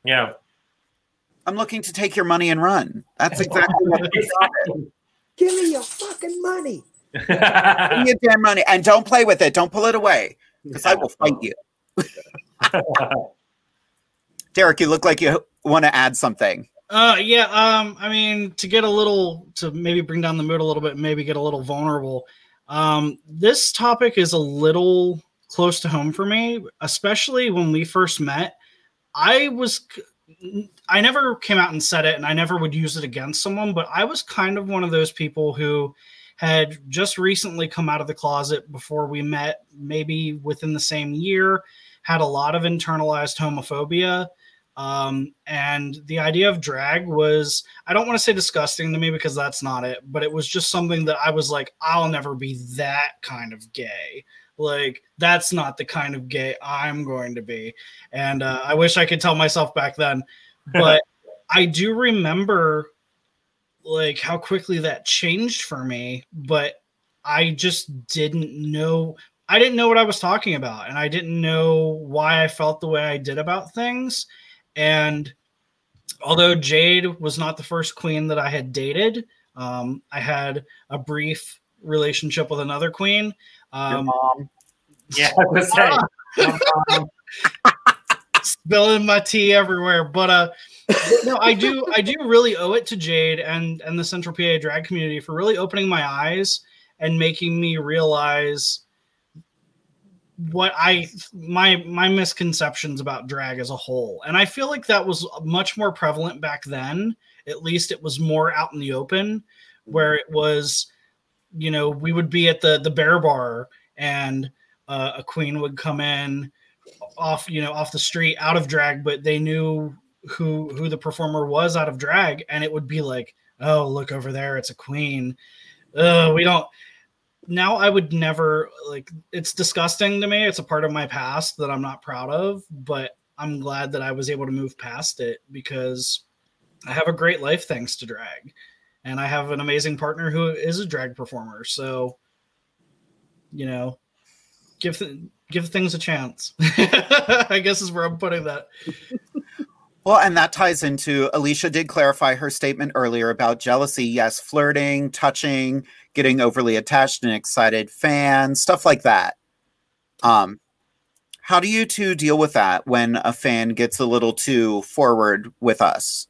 Yeah. I'm looking to take your money and run. That's exactly what the job is. Give me your fucking money. Give me your damn money and don't play with it. Don't pull it away because I will fight you. Derek, you look like you want to add something. Uh, yeah. Um, I mean, to get a little, to maybe bring down the mood a little bit, maybe get a little vulnerable. Um, this topic is a little close to home for me, especially when we first met. I was, I never came out and said it, and I never would use it against someone, but I was kind of one of those people who had just recently come out of the closet before we met, maybe within the same year, had a lot of internalized homophobia Um, and the idea of drag was, I don't want to say disgusting to me because that's not it, but it was just something that I was like, I'll never be that kind of gay. Like, that's not the kind of gay I'm going to be. And uh, I wish I could tell myself back then. But I do remember like how quickly that changed for me, but I just didn't know I didn't know what I was talking about and I didn't know why I felt the way I did about things. And although Jade was not the first queen that I had dated, um, I had a brief relationship with another queen. Um, mom. Yeah, I was saying. spilling my tea everywhere. But uh no, I do I do really owe it to Jade and and the Central PA drag community for really opening my eyes and making me realize what I my my misconceptions about drag as a whole. And I feel like that was much more prevalent back then. At least it was more out in the open where it was you know, we would be at the the bear bar and uh, a queen would come in off you know off the street out of drag but they knew who who the performer was out of drag and it would be like oh look over there it's a queen we don't now i would never like it's disgusting to me. It's a part of my past that i'm not proud of but i'm glad that i was able to move past it because i have a great life thanks to drag. And i have an amazing partner who is a drag performer. So you know give th- give things a chance. I guess is where i'm putting that. Well, and that ties into Alicia did clarify her statement earlier about jealousy. Yes, flirting, touching, getting overly attached and excited fans, stuff like that. Um, how do you two deal with that when a fan gets a little too forward with us?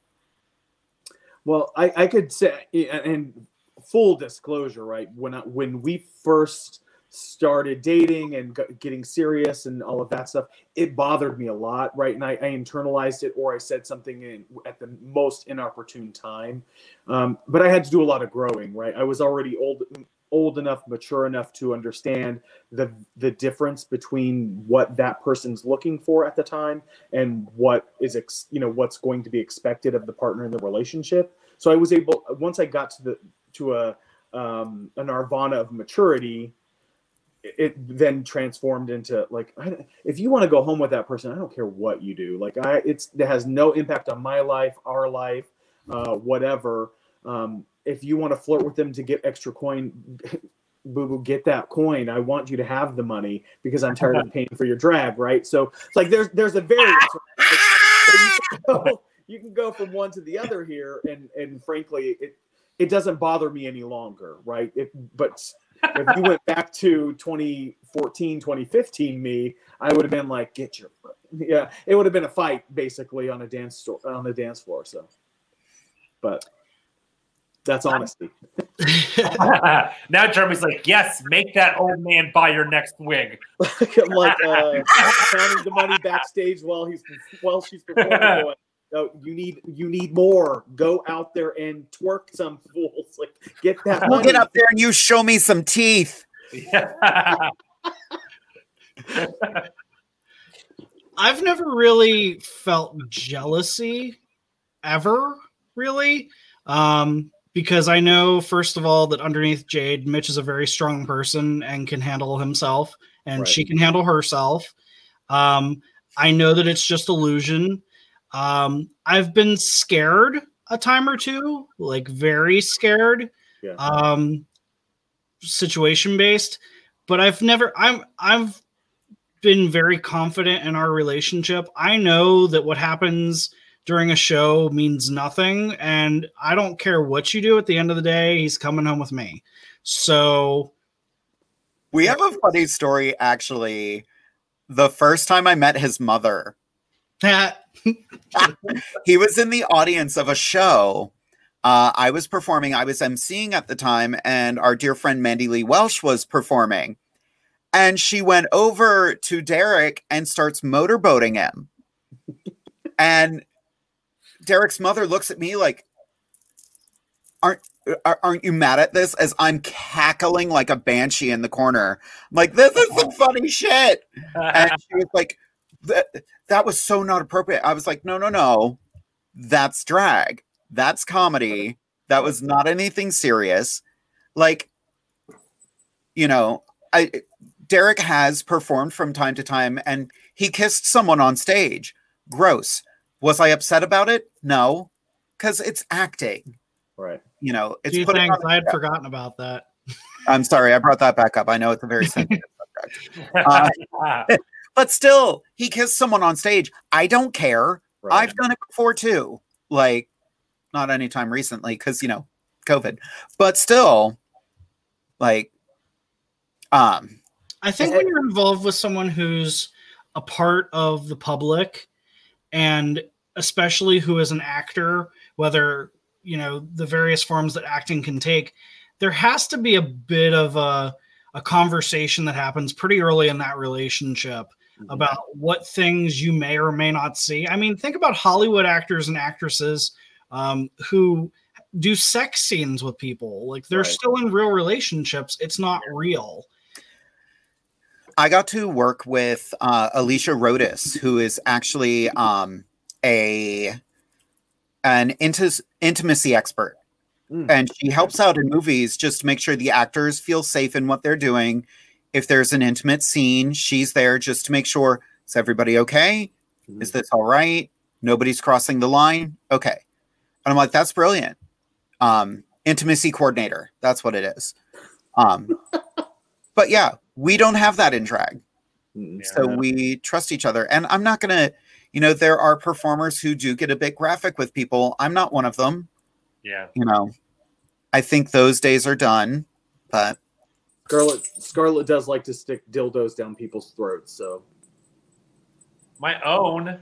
Well, I, I could say, and full disclosure, right? When I, when we first started dating and getting serious and all of that stuff, it bothered me a lot, right? And I, I internalized it, or I said something in, at the most inopportune time. Um, but I had to do a lot of growing, right? I was already old, old enough, mature enough to understand the the difference between what that person's looking for at the time and what is ex, you know what's going to be expected of the partner in the relationship. So I was able once I got to the to a um, a nirvana of maturity it then transformed into like I, if you want to go home with that person i don't care what you do. Like i it's it has no impact on my life our life uh, whatever. Um, if you want to flirt with them to get extra coin boo boo get that coin. I want you to have the money because i'm tired of paying for your drag right? So it's like there's there's a variance. Right? So you, can go, you can go from one to the other here and and frankly it it doesn't bother me any longer right? It, but if you went back to 2014 2015 me i would have been like get your yeah it would have been a fight basically on a dance store on the dance floor so. But that's honesty. Now Jeremy's like, yes, make that old man buy your next wig. I'm like uh, counting the money backstage while he's while she's performing no, you need you need more. Go out there and twerk some fools. Like get that We'll money. get up there and you show me some teeth. I've never really felt jealousy ever, really. Um, because I know, first of all, that underneath Jade, Mitch is a very strong person and can handle himself, and Right. she can handle herself. Um, I know that it's just illusion. Um, I've been scared a time or two, like very scared. Yeah. Um, situation based, but I've never. I'm. I've been very confident in our relationship. I know that what happens during a show means nothing, and I don't care what you do. At the end of the day, he's coming home with me. So We have a funny story actually. The first time I met his mother, he was in the audience of a show. Uh, I was performing, I was emceeing at the time, and our dear friend Mandy Lee Welsh was performing. And she went over to Derek and starts motorboating him. and Derek's mother looks at me like, aren't are- aren't you mad at this as i'm cackling like a banshee in the corner I'm like this is some funny shit and she was like that, that was so not appropriate. I was like, no, no, no, that's drag. That's comedy. That was not anything serious. Like, you know, I Derek has performed from time to time and he kissed someone on stage. Gross. Was I upset about it? No, because it's acting. Right. You You know, it's Gee, putting thanks. I had forgotten about that. I'm sorry, I brought that back up. I know it's a very sensitive subject. Uh, but still, he kissed someone on stage. I don't care. I've done it before too. Like, not anytime recently because, you know, COVID. But still, like, um, I think when you're involved with someone who's a part of the public and especially who is an actor, whether, you know, the various forms that acting can take, there has to be a bit of a, a conversation that happens pretty early in that relationship about what things you may or may not see. I mean, think about Hollywood actors and actresses um, who do sex scenes with people. Like they're Right. still in real relationships. It's not real. I got to work with uh, Alicia Rodas, who is actually um, a an inti- intimacy expert, and she helps out in movies just to make sure the actors feel safe in what they're doing. If there's an intimate scene, she's there just to make sure is everybody okay? Is this all right? Nobody's crossing the line. Okay, and I'm like, that's brilliant. Um, intimacy coordinator. That's what it is. Um, but yeah, we don't have that in drag. So we trust each other. And I'm not going to, you know, there are performers who do get a bit graphic with people. I'm not one of them. Yeah. You know, I think those days are done, but Scarlett Scarlet does like to stick dildos down people's throats. So My own.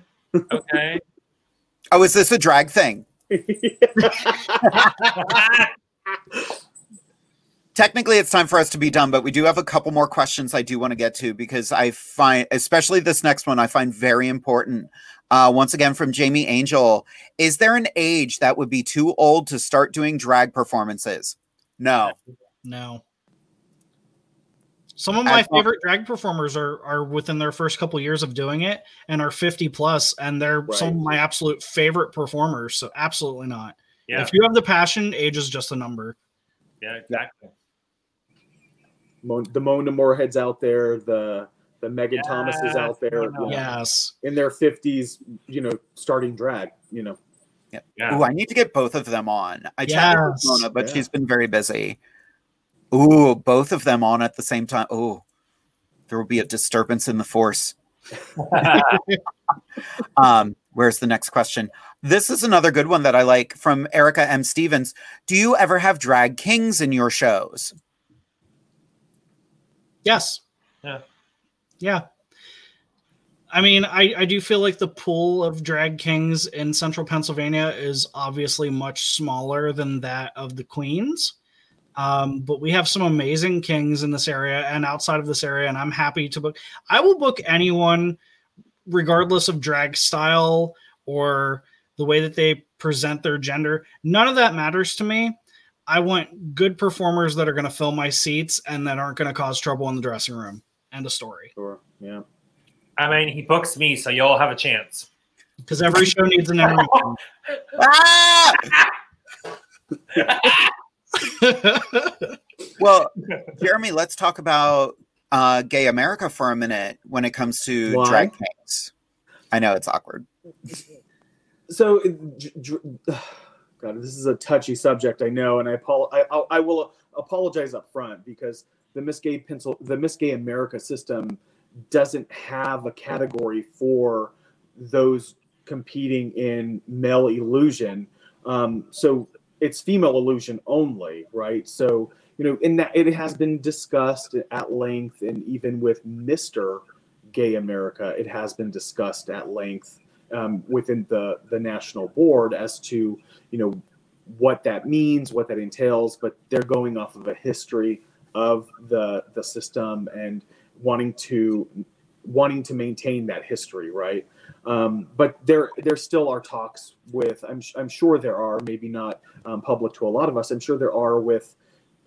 Okay. oh, is this a drag thing? Technically, it's time for us to be done, but we do have a couple more questions I do want to get to because I find, especially this next one, I find very important. Uh, once again, from Jamie Angel Is there an age that would be too old to start doing drag performances? No. No. Some of my As long- favorite drag performers are are within their first couple years of doing it and are 50 plus and they're some of my absolute favorite performers. So absolutely not. Yeah. If you have the passion, age is just a number. Yeah, exactly. Mo- the Mona Moorheads out there, the the Megan Thomas is out there. you know, Yes. in their fifties, you know, starting drag. You know, Yeah. Ooh, I need to get both of them on. I chatted with Yes. Mona, but Yeah. she's been very busy. Ooh, both of them on at the same time. Ooh, there will be a disturbance in the force. um, where's the next question? This is another good one that I like from Erica M. Stevens. Do you ever have drag kings in your shows? Yes. Yeah. Yeah. I mean, I, I do feel like the pool of drag kings in central Pennsylvania is obviously much smaller than that of the queens. Um, but we have some amazing kings in this area and outside of this area, and I'm happy to book. I will book anyone, regardless of drag style or the way that they present their gender. None of that matters to me. I want good performers that are going to fill my seats and that aren't going to cause trouble in the dressing room. End of story. Sure. Yeah. I mean, he books me, so y'all have a chance. Because every show needs an intermission. Well, Jeremy, let's talk about uh, gay America for a minute when it comes to Why? drag kings. I know it's awkward. so it- j- j- God, this is a touchy subject, I know, and I, I, I, I will apologize up front because the Miss Gay Pencil, the Miss Gay America system doesn't have a category for those competing in male illusion. Um, so it's female illusion only, right? So you know, in that it has been discussed at length, and even with Mister Gay America, it has been discussed at length um, within the the national board as to you know what that means, what that entails. But they're going off of a history of the the system and wanting to wanting to maintain that history, right? Um, but there there still are talks with I'm I'm sure there are maybe not um, public to a lot of us. I'm sure there are with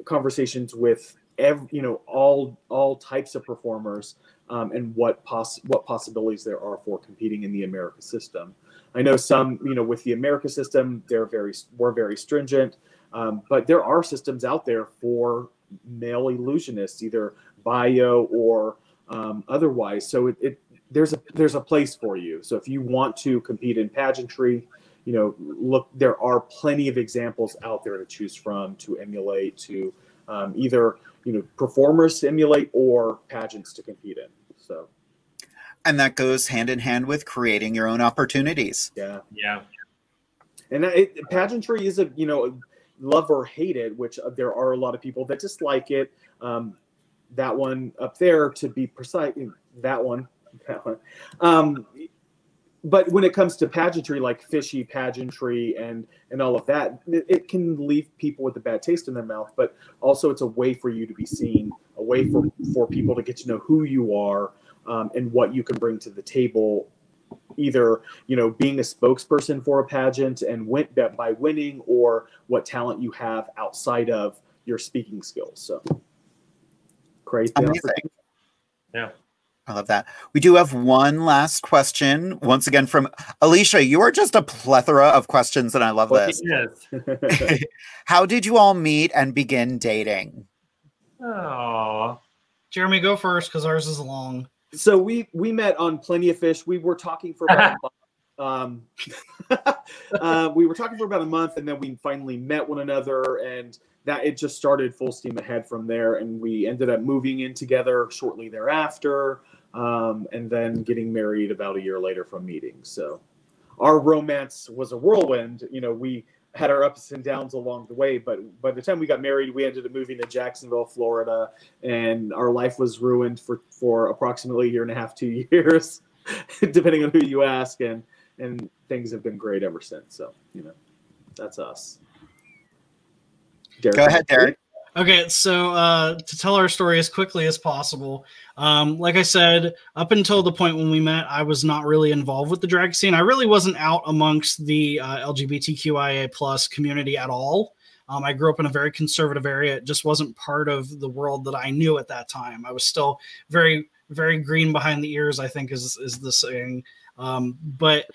conversations with ev- you know all all types of performers um, and what poss- what possibilities there are for competing in the America system. I know some, you know, with the America system, they're very we're very stringent, um, but there are systems out there for male illusionists, either bio or um, otherwise. So it, it there's a there's a place for you. So if you want to compete in pageantry, you know, look, there are plenty of examples out there to choose from to emulate, to um, either you know performers to emulate or pageants to compete in. So And that goes hand in hand with creating your own opportunities. yeah, Yeah. and it, pageantry is a you know love or hate it, which uh, there are a lot of people that dislike it. Um, that one up there, to be precise, that one, that one. Um, but when it comes to pageantry, like fishy pageantry and and all of that, it, it can leave people with a bad taste in their mouth. But also, it's a way for you to be seen, a way for for people to get to know who you are um, and what you can bring to the table either you know being a spokesperson for a pageant and went by winning or what talent you have outside of your speaking skills so great Amazing. Yeah. I love that. We do have one last question. Once again, from Alicia. You are just a plethora of questions, and I love this. Yes. How did you all meet and begin dating? Oh. Jeremy, go first because ours is long. so we we met on plenty of fish we were talking for about a month um, uh, we were talking for about a month and then we finally met one another and that it just started full steam ahead from there and we ended up moving in together shortly thereafter um, and then getting married about a year later from meeting. So our romance was a whirlwind. You know we had our ups and downs along the way but by the time we got married we ended up moving to jacksonville florida and our life was ruined for for approximately a year and a half two years depending on who you ask and and things have been great ever since. So you know that's us Derek, Go ahead, Derek. Okay, so uh, to tell our story as quickly as possible, um, like I said, up until the point when we met, I was not really involved with the drag scene. I really wasn't out amongst the uh, LGBTQIA plus community at all. Um, I grew up in a very conservative area. It just wasn't part of the world that I knew at that time. I was still very, very green behind the ears. I think is is the saying. Um, but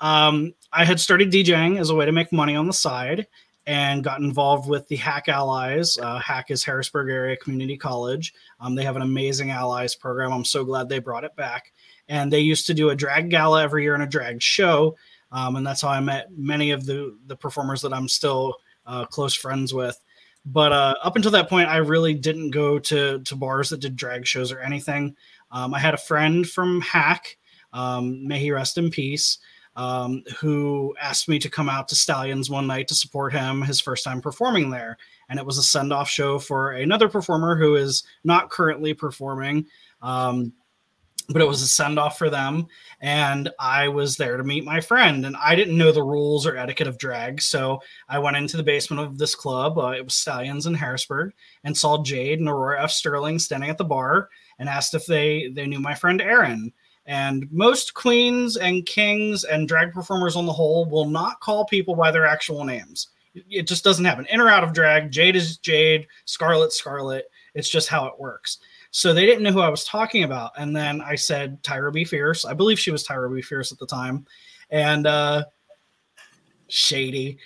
um, I had started DJing as a way to make money on the side, and got involved with the HACC Allies. Uh, HACC is Harrisburg Area Community College. Um, they have an amazing allies program. I'm so glad they brought it back. And they used to do a drag gala every year and a drag show. Um, and that's how I met many of the the performers that I'm still uh, close friends with. But uh, up until that point, I really didn't go to to bars that did drag shows or anything. Um, I had a friend from HACC, um, may he rest in peace, um, who asked me to come out to Stallions one night to support him his first time performing there. And it was a send off show for another performer who is not currently performing. Um, but it was a send off for them. And I was there to meet my friend. And I didn't know the rules or etiquette of drag. So I went into the basement of this club. Uh, it was Stallions in Harrisburg and saw Jade and Aurora F. Sterling standing at the bar and asked if they, they knew my friend Aaron. And most queens and kings and drag performers on the whole will not call people by their actual names. It just doesn't happen. In or out of drag, Jade is Jade, Scarlett, Scarlett. It's just how it works. So they didn't know who I was talking about. And then I said Tyra B. Fierce. I believe she was Tyra B. Fierce at the time. And uh shady.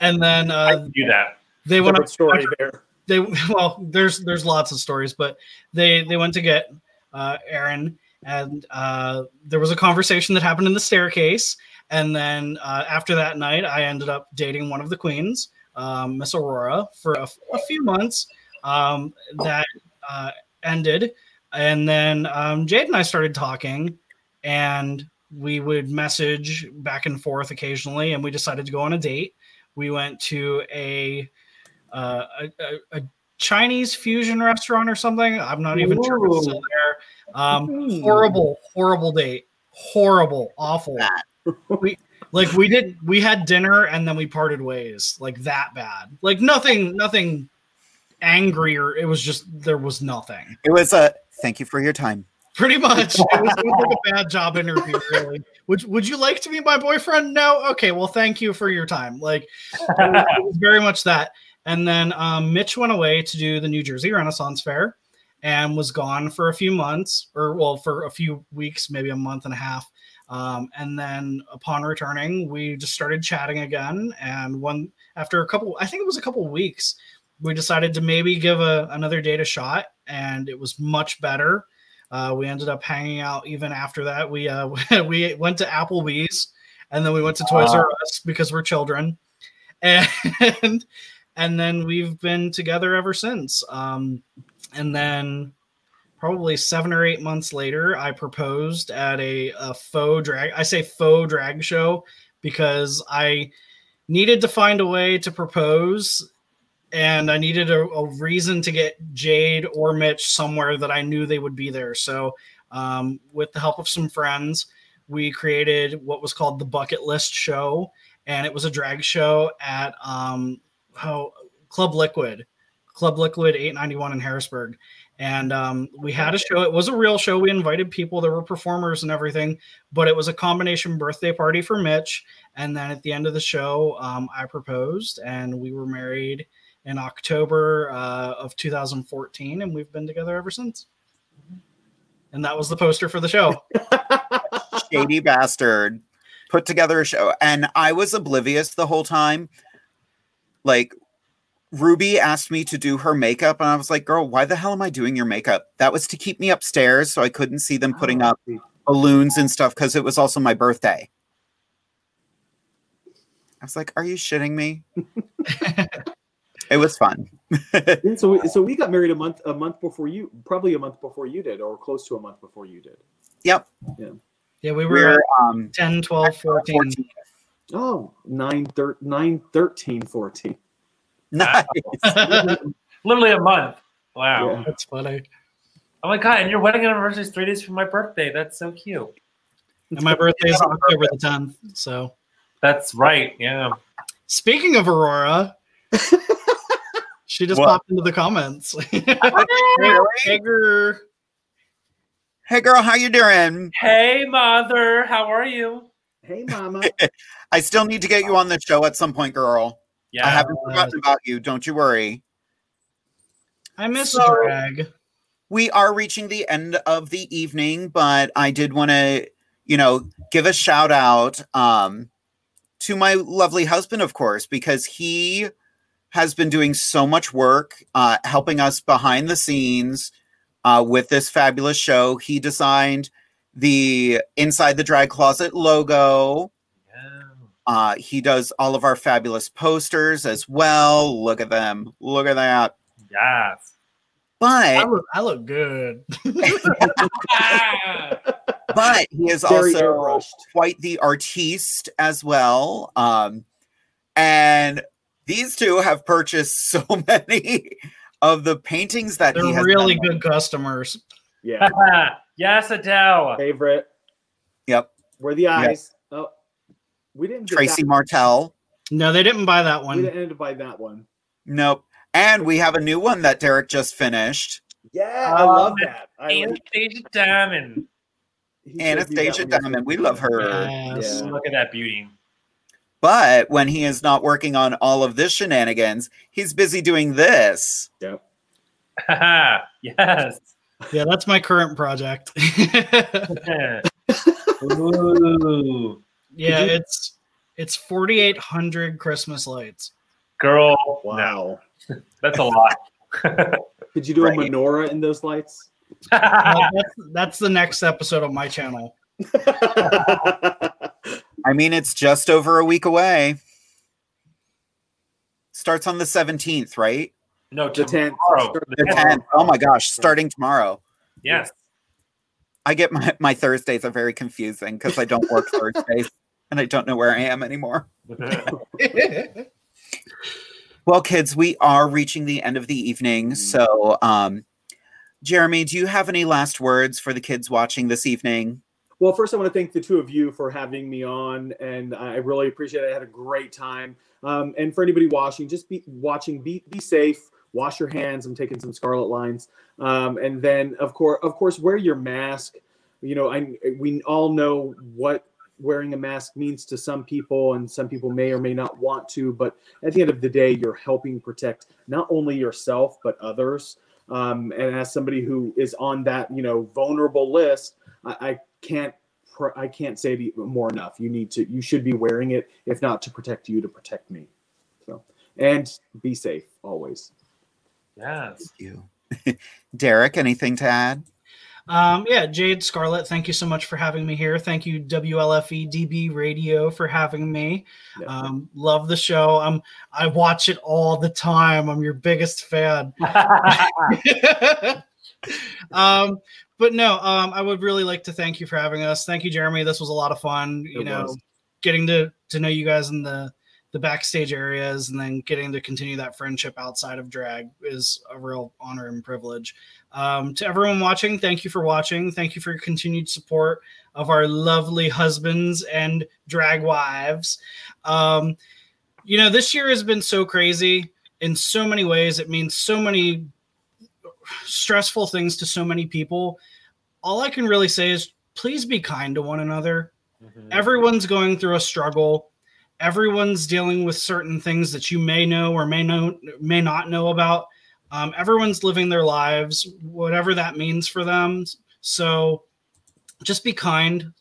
And then uh Do that. they went up story there they well there's there's lots of stories but they they went to get uh aaron and uh there was a conversation that happened in the staircase and then uh, after that night i ended up dating one of the queens um, miss aurora for a, a few months um that uh ended and then um jade and i started talking and we would message back and forth occasionally and we decided to go on a date we went to a uh, a, a, a Chinese fusion restaurant or something. I'm not even sure still there. Um, horrible, horrible date. Horrible, awful. we like we did we had dinner and then we parted ways like that bad. Like nothing, nothing angrier. It was just there was nothing. It was a thank you for your time. Pretty much. It was, it was like a bad job interview, really. Would would you like to be my boyfriend? No? Okay, well, thank you for your time. Like it was, it was very much that. And then um, Mitch went away to do the New Jersey Renaissance Fair. And was gone for a few months, or well, for a few weeks, maybe a month and a half. Um, and then upon returning, we just started chatting again. And one after a couple, I think it was a couple weeks, we decided to maybe give a, another date a shot, and it was much better. Uh, we ended up hanging out even after that. We uh, we went to Applebee's, and then we went to Toys R Us because we're children, and and then we've been together ever since. Um, and then probably seven or eight months later, I proposed at a, a faux drag. I say faux drag show because I needed to find a way to propose and I needed a, a reason to get Jade or Mitch somewhere that I knew they would be there. So, um, with the help of some friends, we created what was called the Bucket List Show, and it was a drag show at um, Club Liquid, Club Liquid 891 in Harrisburg. And um, we had a show. It was a real show. We invited people. There were performers and everything, but it was a combination birthday party for Mitch. And then at the end of the show, um, I proposed, and we were married in October uh, of 2014, and we've been together ever since. And that was the poster for the show. Shady bastard put together a show, and I was oblivious the whole time. Like Ruby asked me to do her makeup, and I was like, "Girl, why the hell am I doing your makeup?" That was to keep me upstairs, so I couldn't see them putting up balloons and stuff because it was also my birthday. I was like, "Are you shitting me?" it was fun. Yeah, so we, so we got married a month a month before you, probably a month before you did, or close to a month before you did. Yep. Yeah. Yeah, we were We're, at um, 10, 12, 14. Oh, 9, thir- 9 13, 14. Nice. Literally a month. Wow. Yeah. That's funny. Oh my god! And your wedding anniversary is three days from my birthday. That's so cute. And my birthday is October the 10th. So, That's right. Yeah. speaking of Aurora, she just What? popped into the comments. Hey, girl. Hey, girl, how you doing? Hey, mother. How are you? Hey, mama. I still need to get you on the show at some point, girl. Yeah. I haven't forgotten about you. Don't you worry. I miss So- drag. we are reaching the end of the evening, but I did want to, you know, give a shout out um, to my lovely husband, of course, because he has been doing so much work uh, helping us behind the scenes uh, with this fabulous show. He designed the Inside the Drag Closet logo. Uh, he does all of our fabulous posters as well. Look at them. Look at that. Yes. I But look, I look good. but he is Very also airbrushed. quite the artiste as well. Um, and these two have purchased so many of the paintings that They're has really done. good customers. Yeah. yes, Adele. Favorite. Yep, Where the eyes. Oh, we didn't Tracy. Martell. No, they didn't buy that one. We didn't end up by that one. Nope. And we have a new one that Derek just finished. Yeah, I Um, love that. I like, Anastasia Diamond. he should do that Anastasia when he was Diamond. We love her. Yes. Yeah. Look at that beauty. But when he is not working on all of this shenanigans, he's busy doing this. Yep. yes. Yeah, that's my current project. Ooh. Yeah, you- it's it's 4800 Christmas lights. Girl. Wow. No, that's a lot. Could you do Right. a menorah in those lights? Uh, that's, that's the next episode of my channel. I mean, it's just over a week away. Starts on the 17th, right? no, The 10th. tomorrow. The 10th. Oh my gosh, starting tomorrow. Yes. I get my, my Thursdays are very confusing because I don't work Thursdays and I don't know where I am anymore. Well, kids, we are reaching the end of the evening. So, um, Jeremy, do you have any last words for the kids watching this evening? Well, first, I want to thank the two of you for having me on, and I really appreciate it. I had a great time. Um, and for anybody watching, just be watching, be be safe, wash your hands. I'm taking some scarlet lines, um, and then of course, of course, wear your mask. You know, I we all know what wearing a mask means to some people, and some people may or may not want to. But at the end of the day, you're helping protect not only yourself but others. Um, and as somebody who is on that, you know, vulnerable list, I, I can't pr- I can't say it more enough. You need to you should be wearing it, if not to protect you, to protect me. So and be safe always. Yes. you. Derek, anything to add? Um, yeah, Jade Scarlett, thank you so much for having me here. Thank you, WLFE-DB Radio, for having me. Um, love the show. I'm I watch it all the time. I'm your biggest fan. um, but no, um, I would really like to thank you for having us. Thank you, Jeremy. This was a lot of fun. You It know, was. getting to to know you guys in the the backstage areas and then getting to continue that friendship outside of drag is a real honor and privilege. Um, to everyone watching, thank you for watching. Thank you for your continued support of our lovely husbands and drag wives. Um, you know, this year has been so crazy in so many ways. It means so many stressful things to so many people. All I can really say is please be kind to one another. Everyone's going through a struggle. Everyone's dealing with certain things that you may know or may know may not know about. Um, everyone's living their lives, whatever that means for them. So just be kind.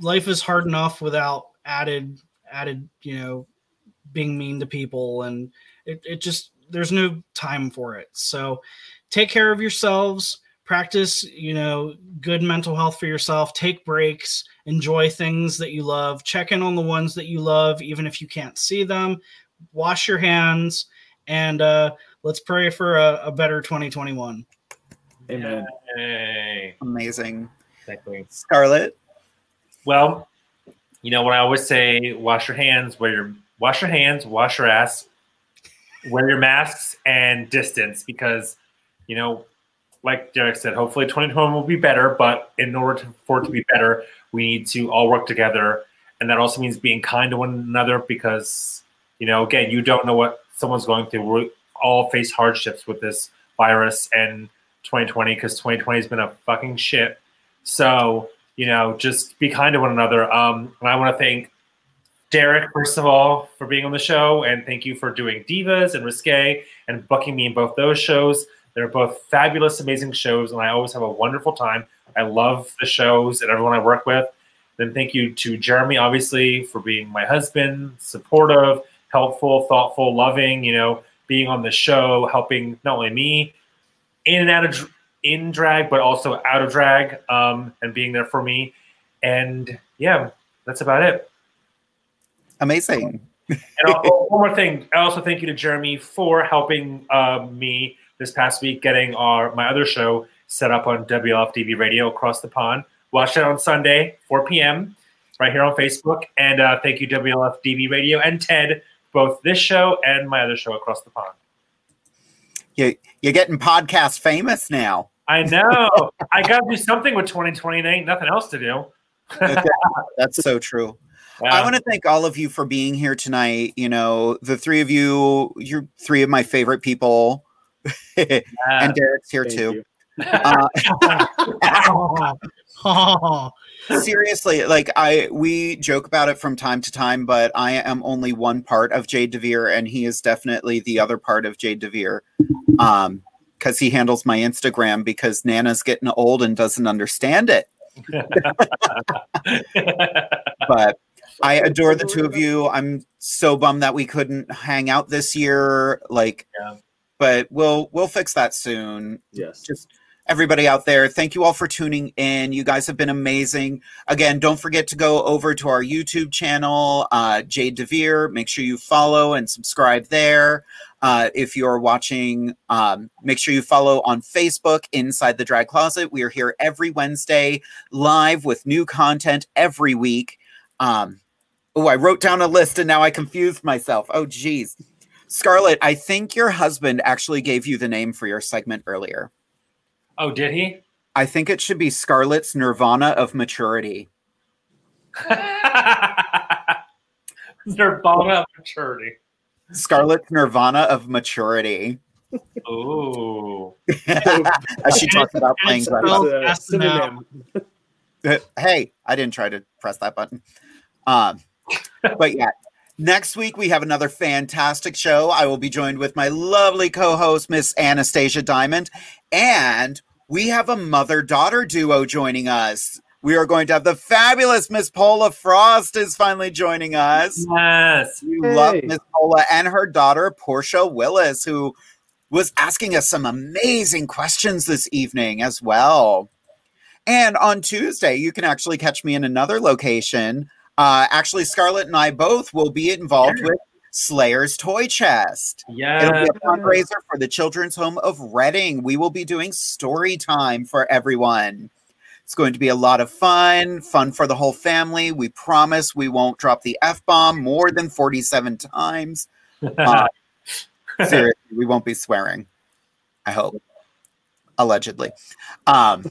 Life is hard enough without added added, you know, being mean to people and it, it just there's no time for it. So take care of yourselves practice you know good mental health for yourself take breaks enjoy things that you love check in on the ones that you love even if you can't see them wash your hands and uh let's pray for a, a better 2021 Amen. Yay. Amazing. Exactly. Scarlett. Well, you know what I always say: wash your hands, wear your wash your hands, wash your ass, wear your masks, and distance. Because you know, like Derek said, hopefully 2021 will be better. But in order to, for it to be better, we need to all work together, and that also means being kind to one another. Because you know, again, you don't know what someone's going through. We all face hardships with this virus and 2020 because 2020 has been a fucking shit. So, you know, just be kind to one another. Um, and I want to thank Derek, first of all, for being on the show, and thank you for doing Divas and Risque and booking me in both those shows. They're both fabulous, amazing shows, and I always have a wonderful time. I love the shows and everyone I work with. Then thank you to Jeremy, obviously, for being my husband, supportive, helpful, thoughtful, loving, you know, being on the show, helping not only me in and out of in drag, but also out of drag, um, and being there for me. And yeah, that's about it. Amazing. And I'll- one more thing, I also thank you to Jeremy for helping uh, me this past week getting our my other show set up on WLFE-DB Radio across the pond. Watch it on Sunday, 4 p.m. right here on Facebook. And uh, thank you WLFE-DB Radio and Ted, both this show and my other show across the pond. You, you're getting podcast famous now. I know. I got to do something with 2020. There ain't nothing else to do. That's so true. I want to thank all of you for being here tonight. You know, the three of you, you're three of my favorite people. And Derek's here too. Uh, seriously, like I we joke about it from time to time, but I am only one part of Jade DeVere, and he is definitely the other part of Jade DeVere. Um, because he handles my Instagram because Nana's getting old and doesn't understand it. but I adore the two of you. I'm so bummed that we couldn't hang out this year. Like, but we'll we'll fix that soon. Yes. Just everybody out there, thank you all for tuning in. You guys have been amazing. Again, don't forget to go over to our YouTube channel, uh, Jade DeVere. Make sure you follow and subscribe there. Uh, if you're watching, um, make sure you follow on Facebook, Inside the Drag Closet. We are here every Wednesday live with new content every week. Um, oh, I wrote down a list and now I confused myself. Oh, geez. Scarlett, I think your husband actually gave you the name for your segment earlier. Oh, did he? I think it should be Scarlett's Nirvana of Maturity. Nirvana of maturity. Scarlett's Nirvana of Maturity. Oh. As she talks about playing It's drag. spelled S synonym. Uh, hey, I didn't try to press that button. Um, but yeah, Next week, we have another fantastic show. I will be joined with my lovely co host, Miss Anastasia Diamond. And we have a mother daughter duo joining us. We are going to have the fabulous Miss Paula Frost is finally joining us. Yes. We love Miss Paula and her daughter, Portia Willis, who was asking us some amazing questions this evening as well. And on Tuesday, you can actually catch me in another location. Uh, actually, Scarlett and I both will be involved with Slayer's Toy Chest. Yeah. It'll be a fundraiser for the Children's Home of Reading. We will be doing story time for everyone. It's going to be a lot of fun, fun for the whole family. We promise we won't drop the F bomb more than 47 times. Uh, seriously, we won't be swearing. I hope. Allegedly. Um,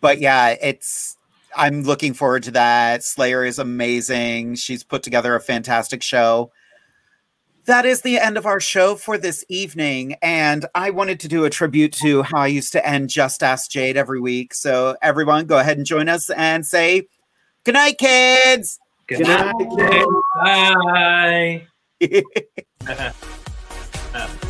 but yeah, it's I'm looking forward to that. Slayer is amazing. She's put together a fantastic show. That is the end of our show for this evening. And I wanted to do a tribute to how I used to end Just Ask Jade every week. So, everyone, go ahead and join us and say, Good night, kids. Good night, kids. Bye.